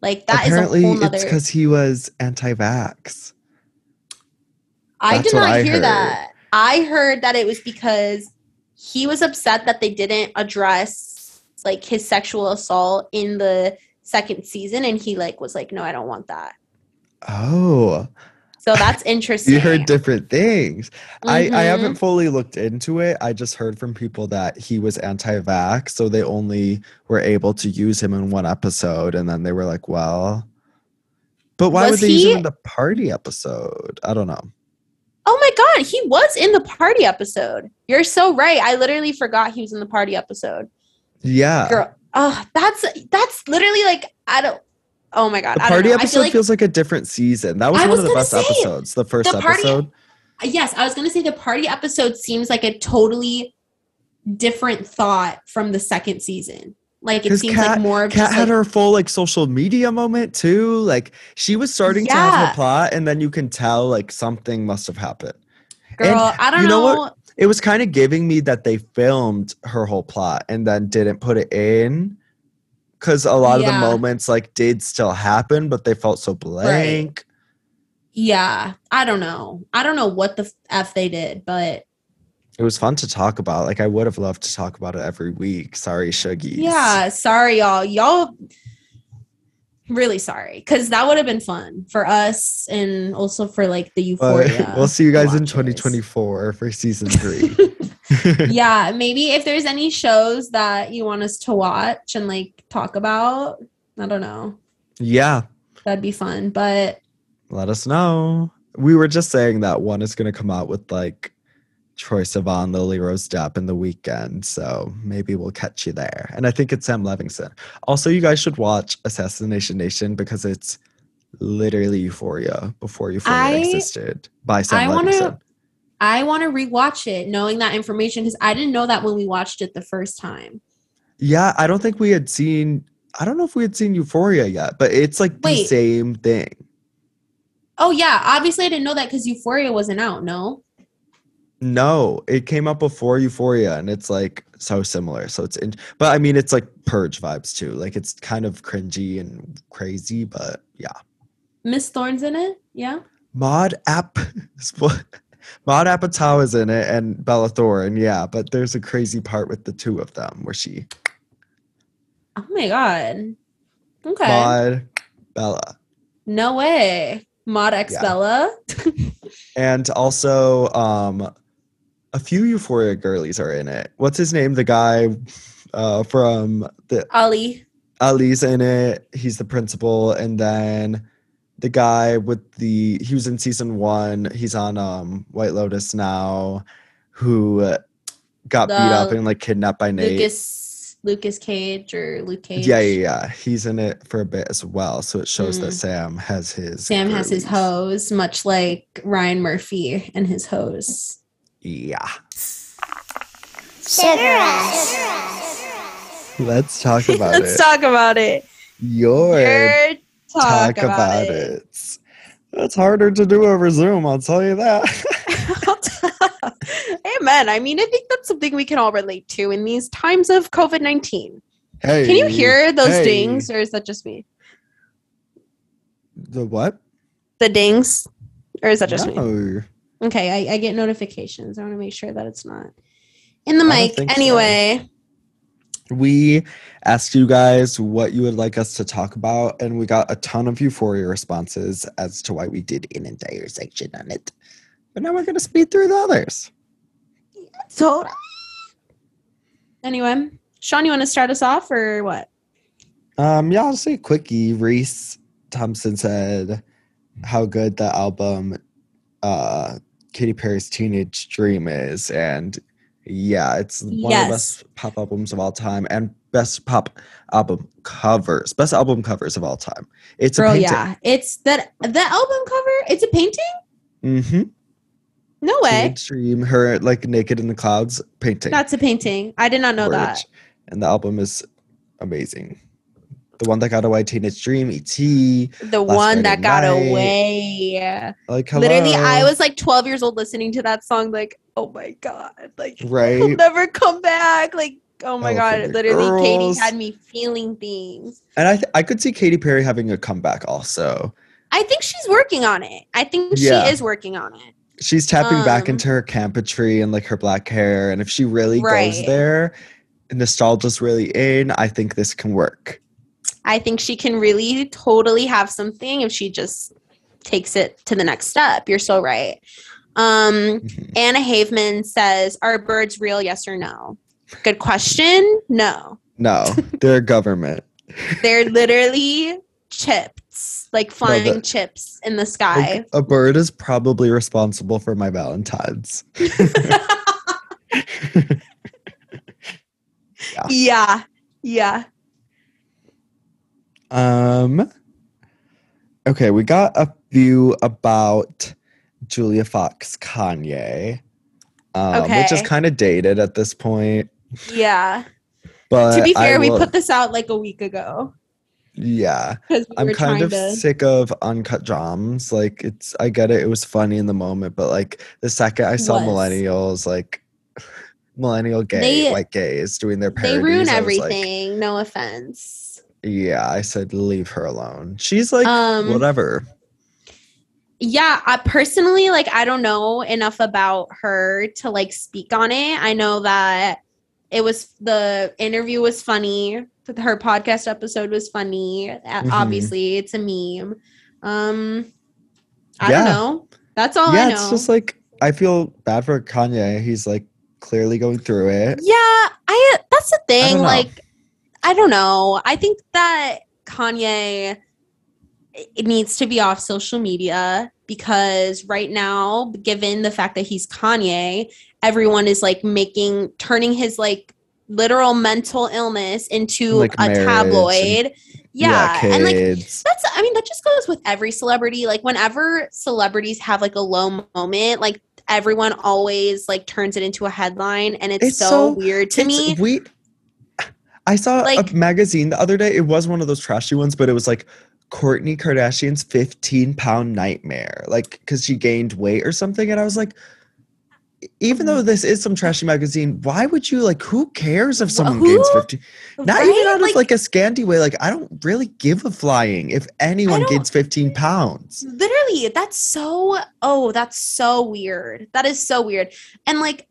Like that is Apparently, whole it's because he was anti-vax. I That's did not I hear heard. that. I heard that it was because he was upset that they didn't address like his sexual assault in the second season and he like was like no I don't want that. Oh, So that's interesting. you heard different things. I, I Mhm. haven't fully looked into it. I just heard from people that he was anti-vax, so they only were able to use him in one episode, and then they were like, "Well." But why Was would they use him in the party episode? I don't know. Oh my god, he was in the party episode. You're so right. I literally forgot he was in the party episode. Yeah. Girl, oh, that's that's literally like I don't Oh my god. The party know. I feel episode like feels like a different season. That was I one of the best say, episodes. The first the party- episode. Yes, I was going to say the party episode seems like a totally different thought from the second season. Like it seems Kat- like more of Kat had like, her full like social media moment too. Like she was starting to have Yeah. her plot, and then you can tell like something must have happened. girl, and I don't you know know. what? It was kind of giving me that they filmed her whole plot and then didn't put it in. Cause a lot of the moments like did still happen, but they felt so blank. Yeah, I don't know. I don't know what the f they did, but It was fun to talk about. Like I would have loved to talk about it every week. Sorry, Shuggies. yeah, sorry y'all. Y'all really sorry because that would have been fun for us and also for like the <laughs> euphoria. we'll see you guys in watchers. 2024 for season <laughs> three. yeah, <laughs> maybe if there's any shows that you want us to watch and like talk about, I don't know. yeah. That'd be fun. But Let us know. We were just saying that one is going to come out with like Troye Sivan, Lily Rose Depp in the Weeknd. So maybe we'll catch you there. And I think it's Sam Levinson. Also, you guys should watch Assassination Nation because it's literally Euphoria before Euphoria I- existed by Sam I wanna- I want to rewatch it knowing that information because I didn't know that when we watched it the first time. Yeah, I don't think we had seen. I don't know if we had seen Euphoria yet, but it's like the same thing. Oh, yeah. Obviously, I didn't know that because Euphoria wasn't out. No. No, it came out before Euphoria, and it's like so similar. So it's in, but I mean, it's like Purge vibes too. Like it's kind of cringy and crazy, but yeah. Miss Thorne's in it. Yeah. Maud App, <laughs> Maud Apatow is in it, and Bella Thorne. Yeah, but there's a crazy part with the two of them where she Oh my god. Okay. Maud, Bella, No way. Maud X Yeah. Bella. <laughs> and also um, a few Euphoria girlies are in it. What's his name? The guy uh, from the Ali. Ali's in it. He's the principal, and then the guy with the he was in season one. He's on um White Lotus now, who got beat up and like kidnapped by Nate. Lucas Lucas Cage or Luke Cage. Yeah, yeah, yeah. He's in it for a bit as well, so it shows that Mm. Sam has his. Sam has his hose, much like Ryan Murphy and his hose. Yeah. Sugar Rush. Let's talk <laughs> about it. Let's talk about it. Your Your talk, about, it. It's harder to do over Zoom. I'll tell you that. <laughs> Amen. I mean, I think that's something we can all relate to in these times of COVID 19. hey, Can you hear those hey. dings, or is that just me? The what? The dings? Or is that just me? No. Okay, I, I get notifications. I want to make sure that it's not in the mic. think so. Anyway, We asked you guys what you would like us to talk about, and we got a ton of euphoria responses as to why we did an entire section on it. But now we're gonna speed through the others. So anyway, Sean, you want to start us off or what? Um, yeah, I'll say quickie. Reese Thompson said how good the album uh Katy Perry's Teenage Dream is, and yeah, it's one of the best pop albums of all time and best pop album covers, best album covers of all time. It's Girl, a painting. yeah, it's that the album cover. It's a painting. Mm-hmm. No way, Dream, her like naked in the clouds painting. that's a painting. I did not know that. And the album is amazing. The one that got away, Teenage Dream, E.T. The Last one that got night. away. Like hello. Literally, I was like 12 years old listening to that song. Like, oh my god, like right, he'll never come back. Like, oh my Oh, god, literally, Katy had me feeling things. And I, th- I could see Katy Perry having a comeback also. I think she's working on it. I think Yeah. she is working on it. She's tapping back Um, into her campatry and like her black hair. And if she really goes there, and nostalgia's really in, I think this can work. I think she can really totally have something if she just takes it to the next step. You're so right. Um, Mhm. Anna Haveman says, "Are birds real? Yes or no?" Good question. No, No, they're government. they're literally like flying the- chips in the sky. Like, a bird is probably responsible for my Valentine's. <laughs> yeah, yeah. Um. Okay, we got a few about Julia Fox, Kanye, um, which is kind of dated at this point. Yeah. But to be fair, we put this out like a week ago yeah, we I'm kind of to. sick of Uncut Gems. Like it's, I get it, it was funny in the moment, but like the second I saw Was. millennials, like <sighs> millennial gay They- white gays doing their They parodies, ruin I was like, everything. no offense. yeah, I said leave her alone. She's like Um, whatever. yeah i personally like i don't know enough about her to like speak on it i know that it was the interview was funny her podcast episode was funny Uh, Mhm. obviously it's a meme um i Yeah. don't know that's all yeah, i know it's just like I feel bad for Kanye. He's like clearly going through it. yeah i that's the thing know. like i don't know i think that kanye it needs to be off social media because right now given the fact that he's kanye everyone is like making turning his like literal mental illness into Like a marriage and- tabloid yeah, and like that's i mean that just goes with every celebrity like whenever celebrities have like a low moment like everyone always like turns it into a headline and it's, It's so, so- weird to It's- me we I saw Like- a magazine the other day. It was one of those trashy ones, but it was like Kourtney Kardashian's 15 pound nightmare. Like because she gained weight or something. And I was like, even though mm-hmm. this is some trashy magazine, why would you like? Who cares if someone Who? gains fifteen? Not even Right? out of like, a scanty way. Like I don't really give a flying if anyone gains fifteen pounds. literally that's so oh that's so weird that is so weird and like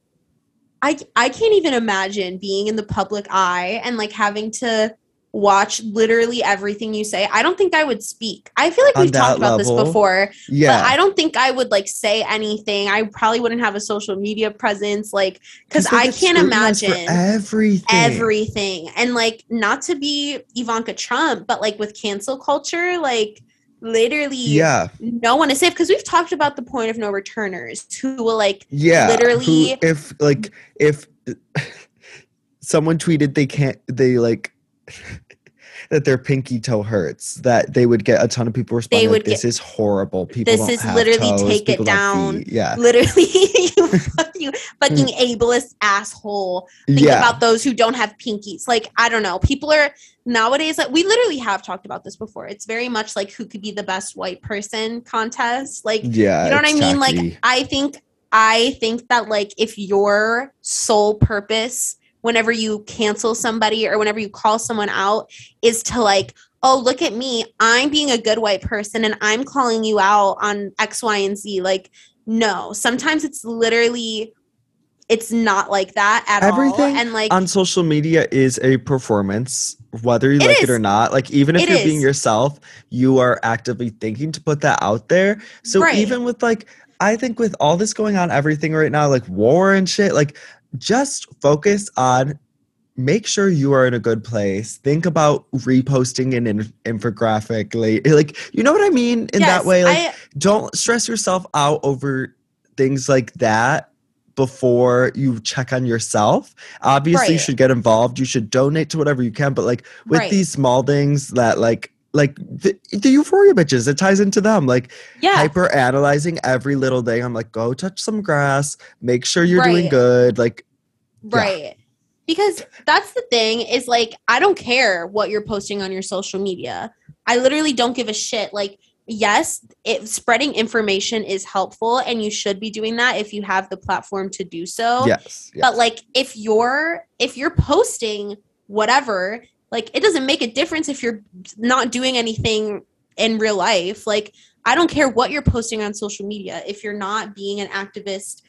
i i can't even imagine being in the public eye and like having to watch literally everything you say i don't think i would speak i feel like On we've talked about this before Yeah, but i don't think i would like say anything i probably wouldn't have a social media presence like because i can't imagine everything. everything and like not to be ivanka trump but like with cancel culture like literally Yeah, no one is safe because we've talked about the point of no returners who will like yeah. Literally- who- if like if <laughs> someone tweeted they can't, they like. That their pinky toe hurts. That they would get a ton of people responding. would like, this get- is horrible. People This is literally toes, take it people don't down. Yeah, literally <laughs> you <laughs> fucking, fucking ableist asshole think yeah. about those who don't have pinkies like i don't know people are nowadays like we literally have talked about this before it's very much like who could be the best white person contest like yeah, you know what i mean like i think i think that like if your sole purpose whenever you cancel somebody or whenever you call someone out is to like oh look at me. I'm being a good white person and i'm calling you out on x y and z. Like no. Sometimes it's literally it's not like that at all. Everything and like on social media is a performance whether you It like it or not. Like even if It you're being yourself you are actively thinking to put that out there. So Right. even with like i think with all this going on everything right now like war and shit like just focus on make sure you are in a good place think about reposting an in- infographic like, you know what i mean in that way like I, don't stress yourself out over things like that before you check on yourself. Obviously, you should get involved. You should donate to whatever you can. But like with Right. these small things that like like the, the euphoria bitches, it ties into them. Like yeah hyper analyzing every little thing. I'm like, go touch some grass. Make sure you're doing good. Like Right. Because that's the thing is like I don't care what you're posting on your social media. I literally don't give a shit. Like yes, it spreading information is helpful and you should be doing that if you have the platform to do so. yes, yes. But like if you're if you're posting whatever, like it doesn't make a difference if you're not doing anything in real life. Like I don't care what you're posting on social media if you're not being an activist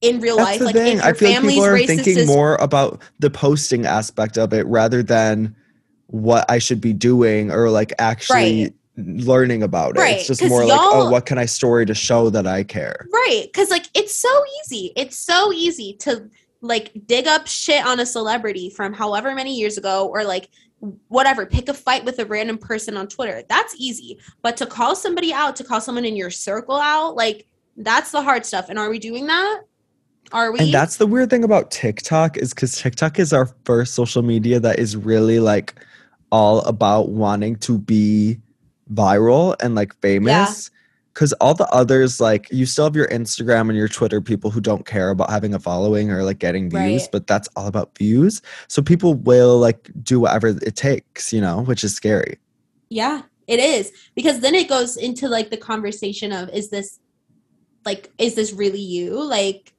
in real That's life. the Like thing. if I feel like people are thinking is more about the posting aspect of it rather than what I should be doing or like actually Right. learning about it. Right, It's just more like, oh, what can I story to show that I care? Right. Cause like it's so easy. It's so easy to like dig up shit on a celebrity from however many years ago or like whatever, pick a fight with a random person on Twitter. That's easy. But to call somebody out, to call someone in your circle out, like that's the hard stuff. And are we doing that? Are we? And that's the weird thing about TikTok is because TikTok is our first social media that is really like all about wanting to be viral and like famous. Because all the others, like you still have your Instagram and your Twitter people who don't care about having a following or like getting views, Right. but that's all about views. So people will like do whatever it takes, you know, which is scary. Yeah, it is. Because then it goes into like the conversation of is this like is this really you? Like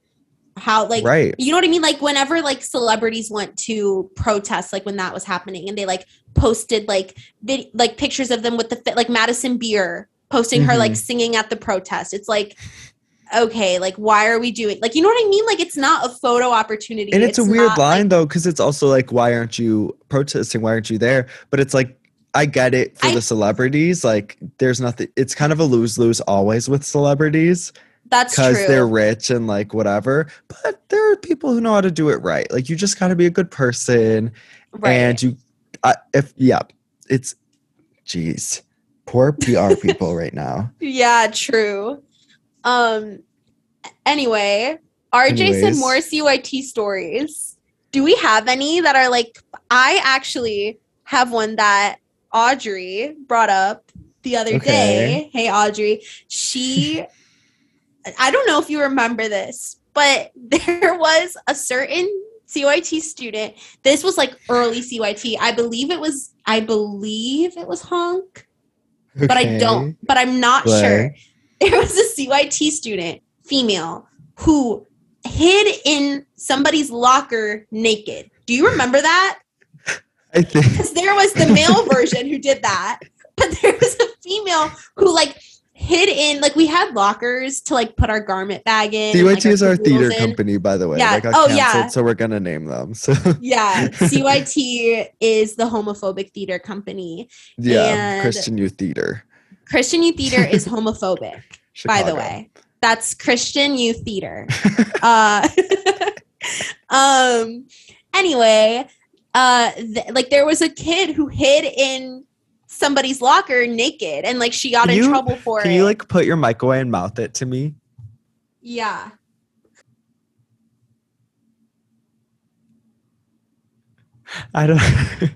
how like right. you know what I mean? Like whenever like celebrities went to protest, like when that was happening, and they like posted like vid- like pictures of them with the fit, like Madison Beer posting her like Mhm. singing at the protest. It's like, okay, like why are we doing like you know what I mean? Like it's not a photo opportunity. And it's, a weird not, line like- though, because it's also like, why aren't you protesting? Why aren't you there? But it's like, I get it for I- the celebrities. Like, there's nothing. It's kind of a lose lose always with celebrities that's because they're rich and like whatever. But there are people who know how to do it right. Like, you just got to be a good person, right. and you, I, if yeah, it's, jeez, poor PR people right now. <laughs> Yeah, true. Um anyway, RJ said Anyways. more CYT stories. Do we have any that are like I actually have one that Audrey brought up the other Okay. day. Hey Audrey, she I don't know if you remember this, but <laughs> there was a certain CYT student. This was like early CYT. I believe it was I believe it was Honk but I don't. But I'm not sure. <laughs> There was a CYT student, female, who hid in somebody's locker naked. Do you remember that? <laughs> I think Because there was the male <laughs> version who did that, but there was a female who like hid in like we had lockers to like put our garment bag in. and, like, CYT is our theater in. company, by the way. Yeah. They got Oh, canceled, yeah. so we're gonna name them. So Yeah, <laughs> CYT is the homophobic theater company. yeah, And- Christian Youth Theater. Christian Youth Theater is <laughs> homophobic, by the way. That's Christian Youth Theater. <laughs> uh um anyway uh th- like there was a kid who hid in somebody's locker naked and like she got Can in you- trouble for Can it Can you like put your mic away and mouth it to me? yeah I don't. <laughs>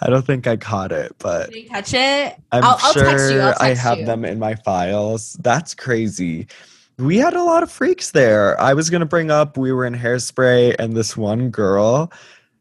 I don't think I caught it, but did you catch it I'm I'll- I'll sure text you, I'll I have you. them in my files. That's crazy. We had a lot of freaks there. I was gonna bring up we were in hairspray and this one girl.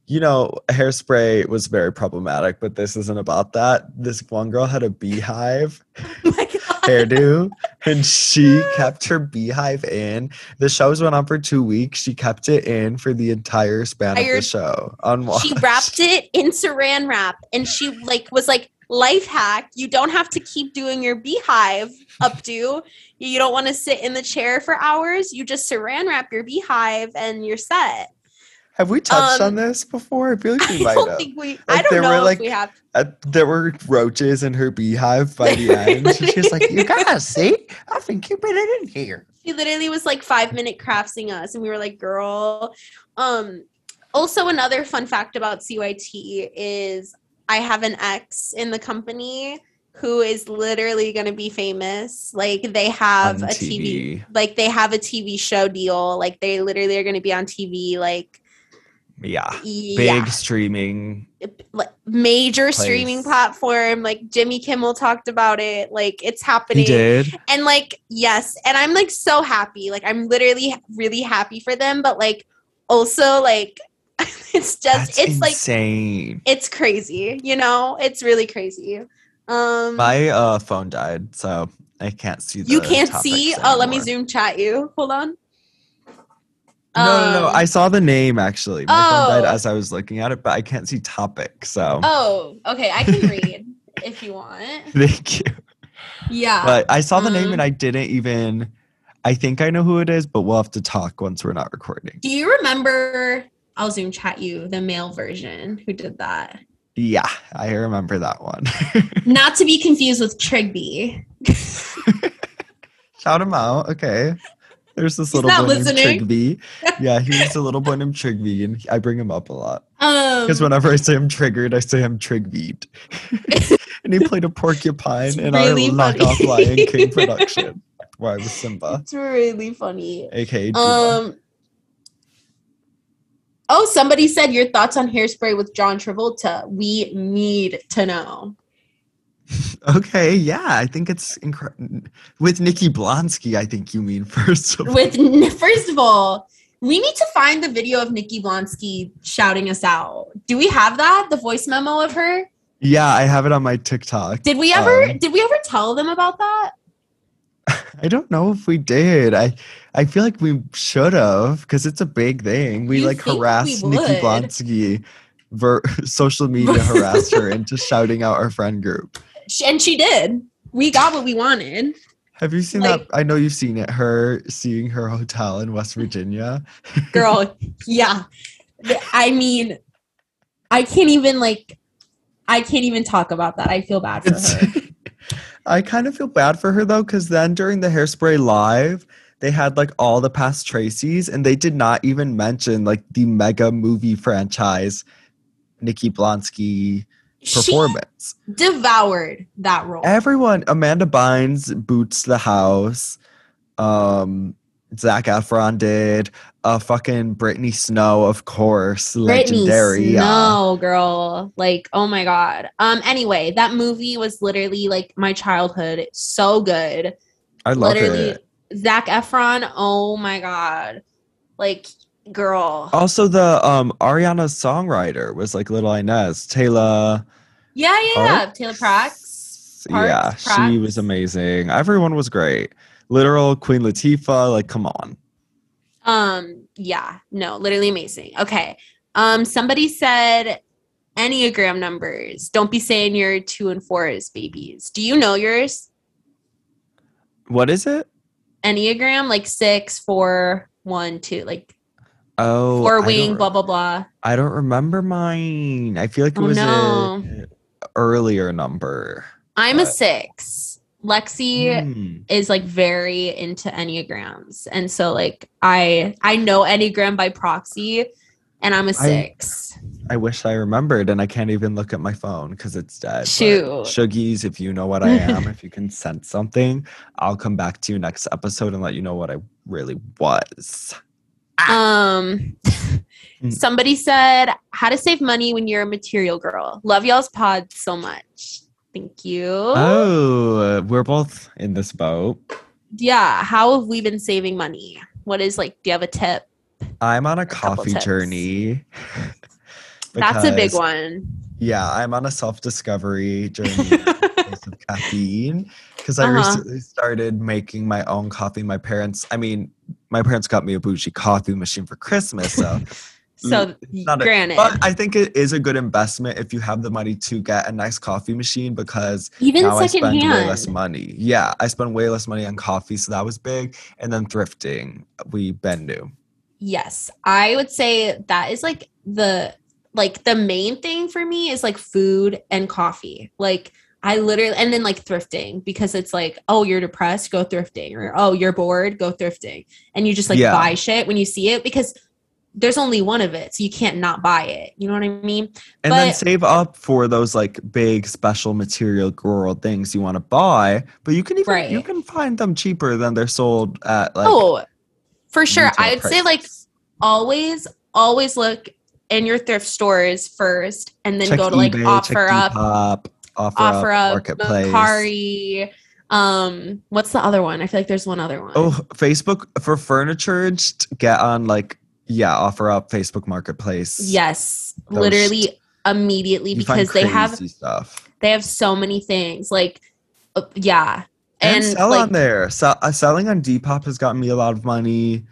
You know, hairspray was very problematic, but this isn't about that. This one girl had a beehive <laughs> oh hairdo and she <laughs> kept her beehive in. The shows went on for two weeks. She kept it in for the entire span of the show. Unwashed. she wrapped it in saran wrap and she like was like life hack you don't have to keep doing your beehive updo you don't want to sit in the chair for hours you just saran wrap your beehive and you're set Have we touched Um, on this before? I feel like we <laughs> i might don't have. think we i Like, don't know were, if we have Uh, there were roaches in her beehive by the <laughs> end. And she was like, "You guys <laughs> see? I've been keeping it in here." she literally was like five minute craftsing us and we were like girl um also another fun fact about cyt is i have an ex in the company who is literally going to be famous like they have a TV. TV. like they have a tv show deal like they literally are going to be on tv like Yeah, yeah. Big streaming. like major streaming platform. Like jimmy kimmel talked about it. Like it's happening. He did. and like yes. And i'm like so happy. Like i'm literally really happy for them. But like also like <laughs> it's just That's it's like insane. it's crazy you know? It's really crazy. Um My uh, phone died, so I can't see. You can't see? topics oh let me zoom chat you. Hold on No, no, no. Um, I saw the name actually. My phone died Oh. as I was looking at it, but I can't see topic. So oh okay i can read <laughs> if you want <laughs> thank you. yeah But I saw the name Um, and I didn't even. I think I know who it is, but we'll have to talk once we're not recording. do you remember i'll zoom chat you the male version who did that Yeah, I remember that one. <laughs> not to be confused with trigby Shout him out. Okay. There's this He's little boy listening. named Trigby. <laughs> Yeah, he's a little boy named Trigby, and I bring him up a lot. um Because whenever I say I'm triggered, I say I'm Trigbeat. <laughs> and he played a porcupine in really our knockoff. Lion King <laughs> production, where I was Simba, it's really funny aka Juba. Um. Oh, somebody said your thoughts on Hairspray with John Travolta. We need to know. Okay, yeah, I think it's incredible. With Nikki Blonsky, I think you mean <laughs> first. Of all. With first of all, we need to find the video of Nikki Blonsky shouting us out. Do we have that? The voice memo of her? Yeah, I have it on my TikTok. Did we ever? Um, did we ever tell them about that? <laughs> I don't know if we did. I I feel like we should have because it's a big thing. We You like think we harassed Nikki? Blonsky. Ver- <laughs> social media harassed her into shouting out our friend group. And she did. We got what we wanted. Have you seen Like- that? I know you've seen it. Her seeing her hotel in West Virginia. <laughs> girl yeah i mean i can't even like i can't even talk about that i feel bad for It's, her <laughs> I kind of feel bad for her though, because then during the hairspray live, they had like all the past Tracy's, and they did not even mention like the mega movie franchise, Nikki Blonsky she performance. devoured that role Everyone, Amanda Bynes boots the house. Um, Zac Efron did. Uh, fucking Brittany Snow, of course, Brittany legendary. yeah. Snow, girl. Like, oh my god. Um. Anyway, that movie was literally like my childhood. So good. I love literally, it. Zac Efron. Oh my god. Like, girl. Also, the um Ariana songwriter was like Little Inez. Taylor. yeah, yeah, yeah. Taylor Prax. Parks, yeah, she was amazing. Everyone was great. Literal Queen Latifah. Like, come on. Um, yeah, no, literally amazing. Okay. Um, somebody said Enneagram numbers. Don't be saying you're two and fours, babies. Do you know yours? What is it? Enneagram, like six, four, one, two, like Oh, four I wing, blah blah blah. I don't remember mine. I feel like it Oh, was no. a earlier number. I'm a Uh, six. Lexi Hmm. is like very into enneagrams, and so like I I know enneagram by proxy, and I'm a six. I wish I remembered, and I can't even look at my phone because it's dead. but Shoot. Shuggies, if you know what I am, if you can sense something, I'll come back to you next episode and let you know what I really was. Um, Mm. somebody said how to save money when you're a material girl. Love y'all's pod so much. Thank you. Oh, we're both in this boat. Yeah. How have we been saving money? What is like? Do you have a tip? I'm on a couple coffee journey. <laughs> That's a big one. Yeah, I'm on a self discovery journey <laughs> of caffeine. Because I Uh-huh. recently started making my own coffee. My parents, I mean, my parents got me a bougie coffee machine for Christmas. So, <laughs> so Mm, a- granted, but I think it is a good investment if you have the money to get a nice coffee machine because even now I spend way secondhand. less money. Yeah, I spend way less money on coffee. So that was big. And then thrifting, we been new. Yes, I would say that is like the like the main thing for me is like food and coffee. Like I literally and then like thrifting because it's like, oh, you're depressed, go thrifting, or oh, you're bored, go thrifting. And you just like Yeah. buy shit when you see it because there's only one of it, so you can't not buy it. You know what I mean? And then But- save up for those like big special material girl things you want to buy, but you can even right. you can find them cheaper than they're sold at like oh, for sure. I would say like always, always look in your thrift stores first and then Check go to like eBay, offer up Depop, offer, offer up, up marketplace. Um, what's the other one? I feel like there's one other one. Oh, Facebook for furniture, just get on like yeah, offer up Facebook Marketplace. yes, those- literally immediately because they have stuff. they have so many things. Like, uh, yeah, And, and, sell like on there. Sell, uh, selling on Depop has gotten me a lot of money.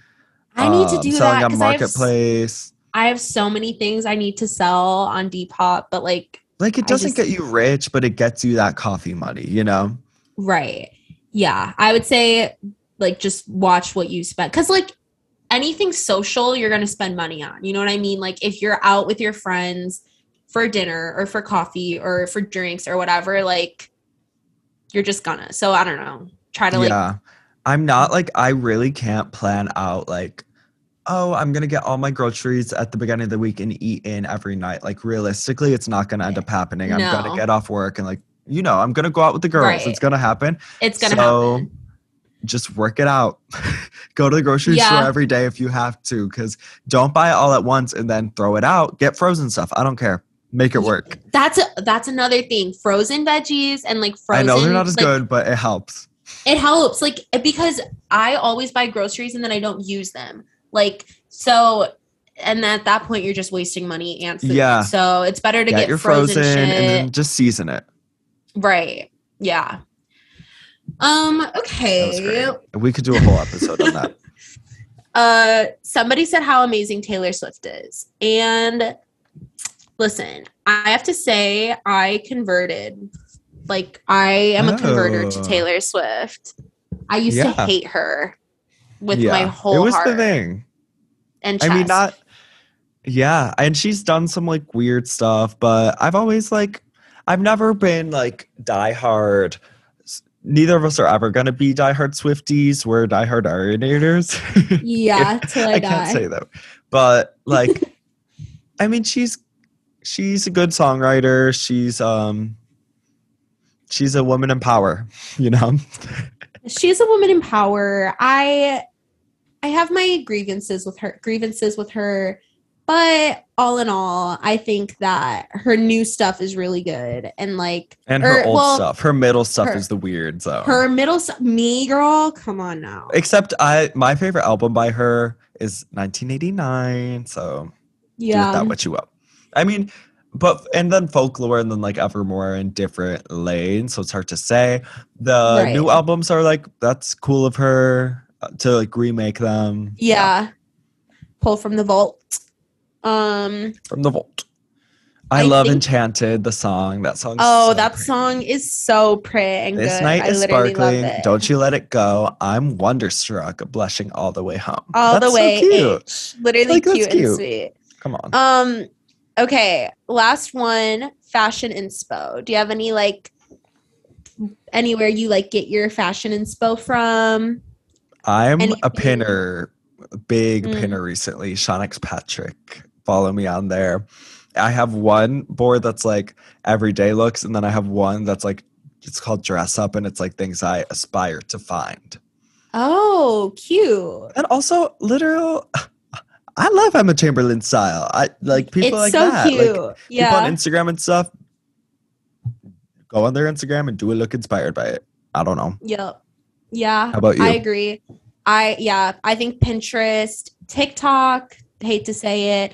I need to Um, do selling that on because I have, Marketplace. I have so many things I need to sell on Depop, but like, Like it doesn't just- get you rich, but it gets you that coffee money, you know? right, yeah, I would say like just watch what you spend because like anything social you're gonna spend money on. You know what I mean? Like if you're out with your friends for dinner or for coffee or for drinks or whatever, like you're just gonna. So I don't know. Try to like yeah. I'm not like I really can't plan out like oh, I'm going to get all my groceries at the beginning of the week and eat in every night. Like realistically, it's not going to end up eh, happening. I'm going to get off work and like you know, I'm going to go out with the girls. Right. It's going to happen. it's gonna So, happen. Just work it out. <laughs> go to the grocery Yeah. store every day if you have to cuz don't buy it all at once and then throw it out. Get frozen stuff. I don't care. Make it work. That's a, that's another thing. Frozen veggies and like frozen. I know they're not as like, good, but it helps. It helps, like because I always buy groceries and then I don't use them. Like so, and at that point you're just wasting money and food. Yeah. So it's better to Get get, your frozen, frozen and then just season it. right. Yeah. Um. Okay. We could do a whole episode on that. <laughs> Uh. Somebody said how amazing Taylor Swift is, and listen, I have to say I converted. Like I am a converter to Oh. Taylor Swift. I used to hate her with yeah. my whole it was heart the thing. and I mean, not. Yeah, and she's done some like weird stuff, but I've always like, I've never been like diehard. Neither of us are ever gonna be diehard Swifties. We're diehard Arianators. <laughs> Yeah, till I, I die. can't say that, but <laughs> like, I mean, she's she's a good songwriter. She's um, she's a woman in power. <laughs> You know. She's a woman in power. I I have my grievances with her grievances with her, but all in all, I think that her new stuff is really good and like And her Or, old well, stuff, her middle stuff her- is the weird zone. her middle s- me girl, come on now. Except I, my favorite album by her is 1989. So do Yeah. that what you will. I mean, but and then folklore and then like Evermore in different lanes. So it's hard to say. The Right. new albums are like that's cool of her to like remake them. Yeah. pull from the vault. Um from the vault. I, I love think- Enchanted, the song. That song. oh, that song is so pretty and This good. night is sparkling. Don't you let it go. I'm wonderstruck, blushing all the way home. all That's the so way cute. H. Literally Like, cute, cute. and sweet. Come on. Um okay, last one, fashion inspo. Do you have any like anywhere you like get your fashion inspo from? I'm a pinner, big Mm. pinner recently. Sean X Patrick. Follow me on there. I have one board that's like everyday looks, and then I have one that's like it's called dress up, and it's like things I aspire to find. Oh, cute. And also, literal. <laughs> I love Emma Chamberlain style. I like people it's like so that. cute. Like, yeah. people on Instagram and stuff. Go on their Instagram and do a look inspired by it. I don't know. Yep. Yeah. How about I agree. I yeah, I think Pinterest, TikTok, hate to say it.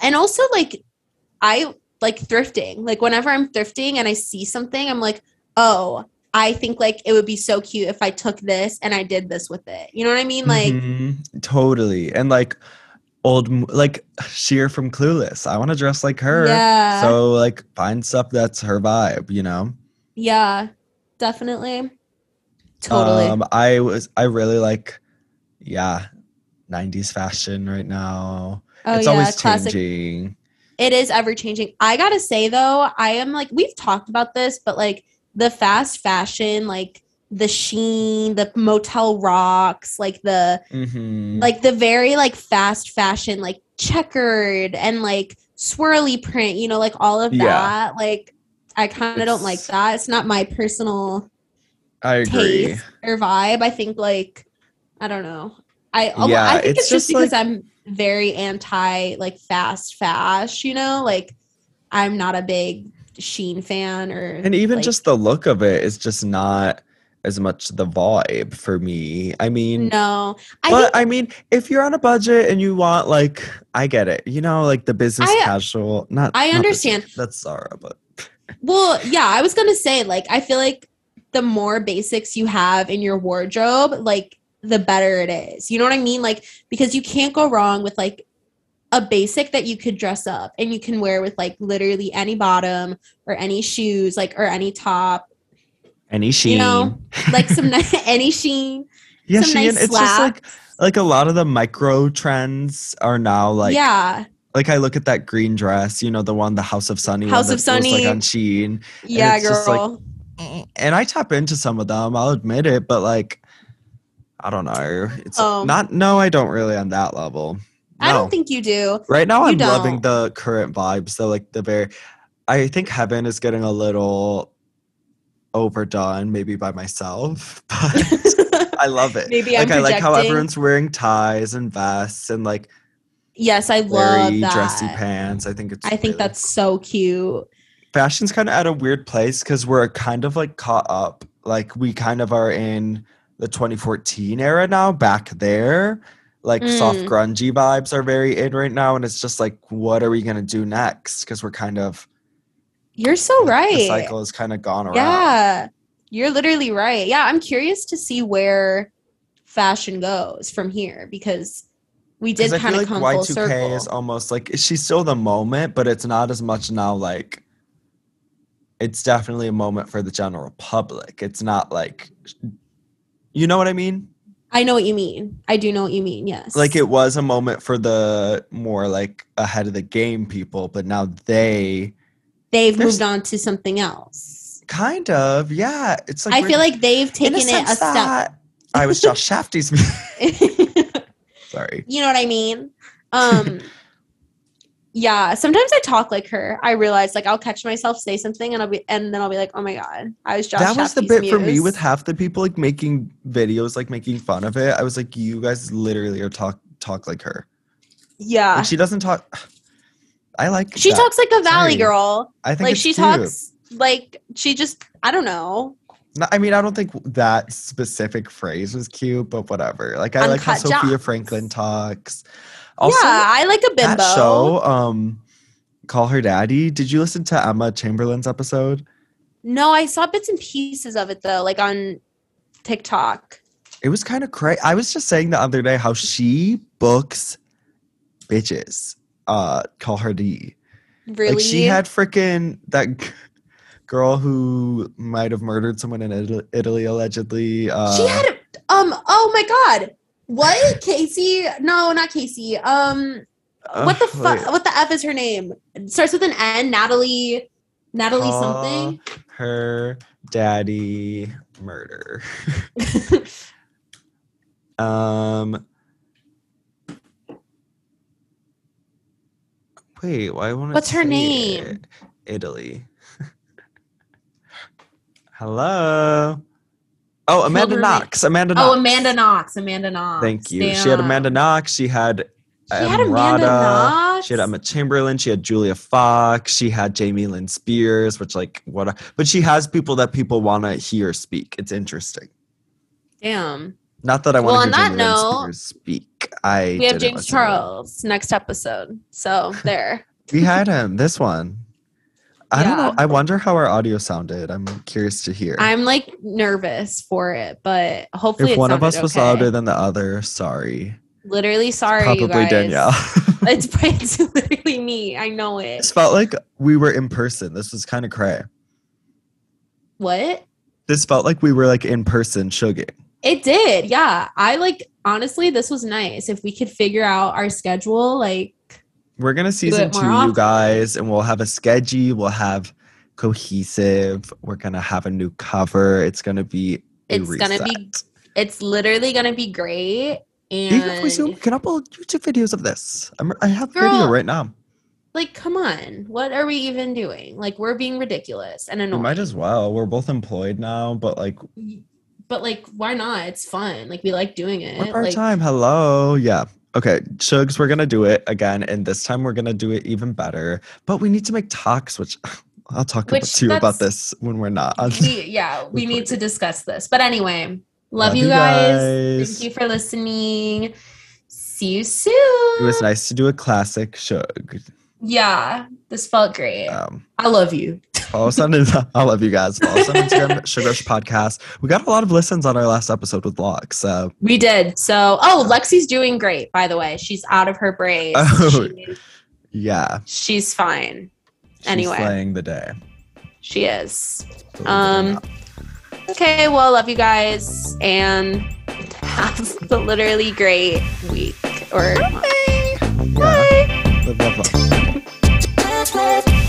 And also like I like thrifting. Like whenever I'm thrifting and I see something, I'm like, "Oh, I think like it would be so cute if I took this and I did this with it." You know what I mean? Like Mhm. totally. And like old, like Cher from Clueless. I want to dress like her. Yeah. So like find stuff that's her vibe. You know. yeah. Definitely. Totally. Um, I was. I really like. Yeah. 90s fashion right now. oh it's yeah, always classic changing. It is ever changing. I gotta say though, I am like we've talked about this, but like the fast fashion, like the Shein, the motel rocks, like the Mhm. like the very like fast fashion, like checkered and like swirly print, you know, like all of Yeah. that. Like I kind of don't like that. It's not my personal I agree. taste or vibe. I think like I don't know. I oh, Yeah, I think it's it's, just just because like- I'm very anti like fast fashion, you know? Like I'm not a big Shein fan or And even like- just the look of it is just not as much the vibe for me. I mean, no. I but think I mean, if you're on a budget and you want like, I get it. You know, like the business I- uh, casual. Not. I not understand. business- that's Zara, but well, yeah, I was gonna say, like, I feel like the more basics you have in your wardrobe, like the better it is. You know what I mean? Like, because you can't go wrong with like a basic that you could dress up and you can wear with like literally any bottom or any shoes, like or any top, any Shein. You know, <laughs> like some ni- <laughs> any Shein. yeah, some Shein. nice it's just like like a lot of the micro trends are now like yeah, like I look at that green dress, you know, the one, the House of Sunny House of was, like Sunny. on Shein. yeah, it's just, like, girl. And I tap into some of them. I'll admit it, but like, I don't know. It's Oh. not. No, I don't really on that level. No. I don't think you do. right now you I'm loving don't. the current vibes. So like the very, I think Heaven is getting a little overdone, maybe by myself, <laughs> but I love it. <laughs> Maybe I'm like I like how everyone's wearing ties and vests and like yes, I love that. dressy pants. I think it's. I think really that's so cute. Fashion's kind of at a weird place because we're kind of like caught up. Like we kind of are in the 2014 era now, back there. Like soft Mm. grungy vibes are very in right now, and it's just like, what are we gonna do next? Because we're kind of You're so right. The cycle has kind of gone around. Yeah, you're literally right. Yeah, I'm curious to see where fashion goes from here because we did kind of like come full Y2K circle. is almost like she's still the moment, but it's not as much now. Like it's definitely a moment for the general public. It's not like you know what I mean. I know what you mean. I do know what you mean. Yes. like it was a moment for the more like ahead of the game people but now they they've moved on to something else. kind of yeah it's like I feel like they've taken it a step. i was josh <laughs> shafty's <laughs> <laughs> sorry you know what I mean? Um yeah, sometimes I talk like her. I realize like I'll catch myself say something and I'll be and then I'll be like, "Oh my god, I was Josh that was the bit for me with half the people like making videos like making fun of it i was like you guys literally are talk talk like her Yeah. and she doesn't talk i like She that. talks like a valley Sorry. girl. i think Like she cute. talks like she just I don't know. No, I mean, I don't think that specific phrase was cute, but whatever. Like, I like how Uncut Sophia Franklin talks. Also, yeah, I like a bimbo. that show, um, Call Her Daddy. Did you listen to Emma Chamberlain's episode? No, I saw bits and pieces of it though, like on TikTok. It was kind of crazy. I was just saying the other day how she books bitches uh call her D. Really? Like she had freaking that g- girl who might have murdered someone in Italy, Italy allegedly. Uh, she had um oh my god. What? Casey? No, not Casey. Um what the uh, fuck what the F is her name? It starts with an N, Natalie Natalie Call something. Her daddy murder. <laughs> um. Wait, why won't What's her name? it? Italy. <laughs> Hello. Oh, Amanda. Knox. Amanda oh, Knox. Oh, Amanda Knox. Amanda Knox. Thank you. She had Amanda Knox. She had She had Amanda Knox. She had Emma Chamberlain. She had Julia Fox. She had Jamie Lynn Spears, which like what? a- but she has people that people want to hear speak. It's interesting. Damn. Not that I Well, want to on hear Jamie Lynn note, Spears speak. I We have James to. Charles next episode. So there. <laughs> We had him. This one. I don't know. I wonder how our audio sounded. I'm curious to hear. I'm like nervous for it, but hopefully if it one of us was okay. louder than the other, sorry. Literally sorry, you Probably guys. Danielle. <laughs> it's, <laughs> it's literally me. I know it. This felt like we were in person. This was kind of cray. What? This felt like we were like in person shugging. It did. Yeah. I like honestly, this was nice. If we could figure out our schedule, like We're gonna season two, you guys, and we'll have a schedule. We'll have cohesive. We're gonna have a new cover. It's gonna be. It's gonna be it's literally gonna be great. And Even if we zoom, can upload YouTube videos of this. I'm, I have video right now. like, come on. What are we even doing? Like we're being ridiculous and We annoying. might as well. We're both employed now, but like but like, why not? It's fun. Like we like doing it. we're part Like, time. Hello, yeah. Okay, Shugs, we're gonna do it again, and this time we're gonna do it even better. But we need to make talks, which <laughs> I'll talk about, Which to you about this when we're not. we, <laughs> yeah, we need to discuss this. But anyway, love, Love you you guys. guys. Thank you for listening. See you soon. It was nice to do a classic Shug. Yeah, this felt great. Um, I love you. follow us on I love you guys. Follow us on Instagram, Sugar Rush Podcast. We got a lot of listens on our last episode with Locke. So We did. So, oh, Lexi's doing great, by the way. She's out of her brace. Oh. She- yeah, she's fine. she's Anyway. Playing the day. She is. Believe it or Um. Okay, well, love you guys and have a literally great week or month. yeah. Live, love, love says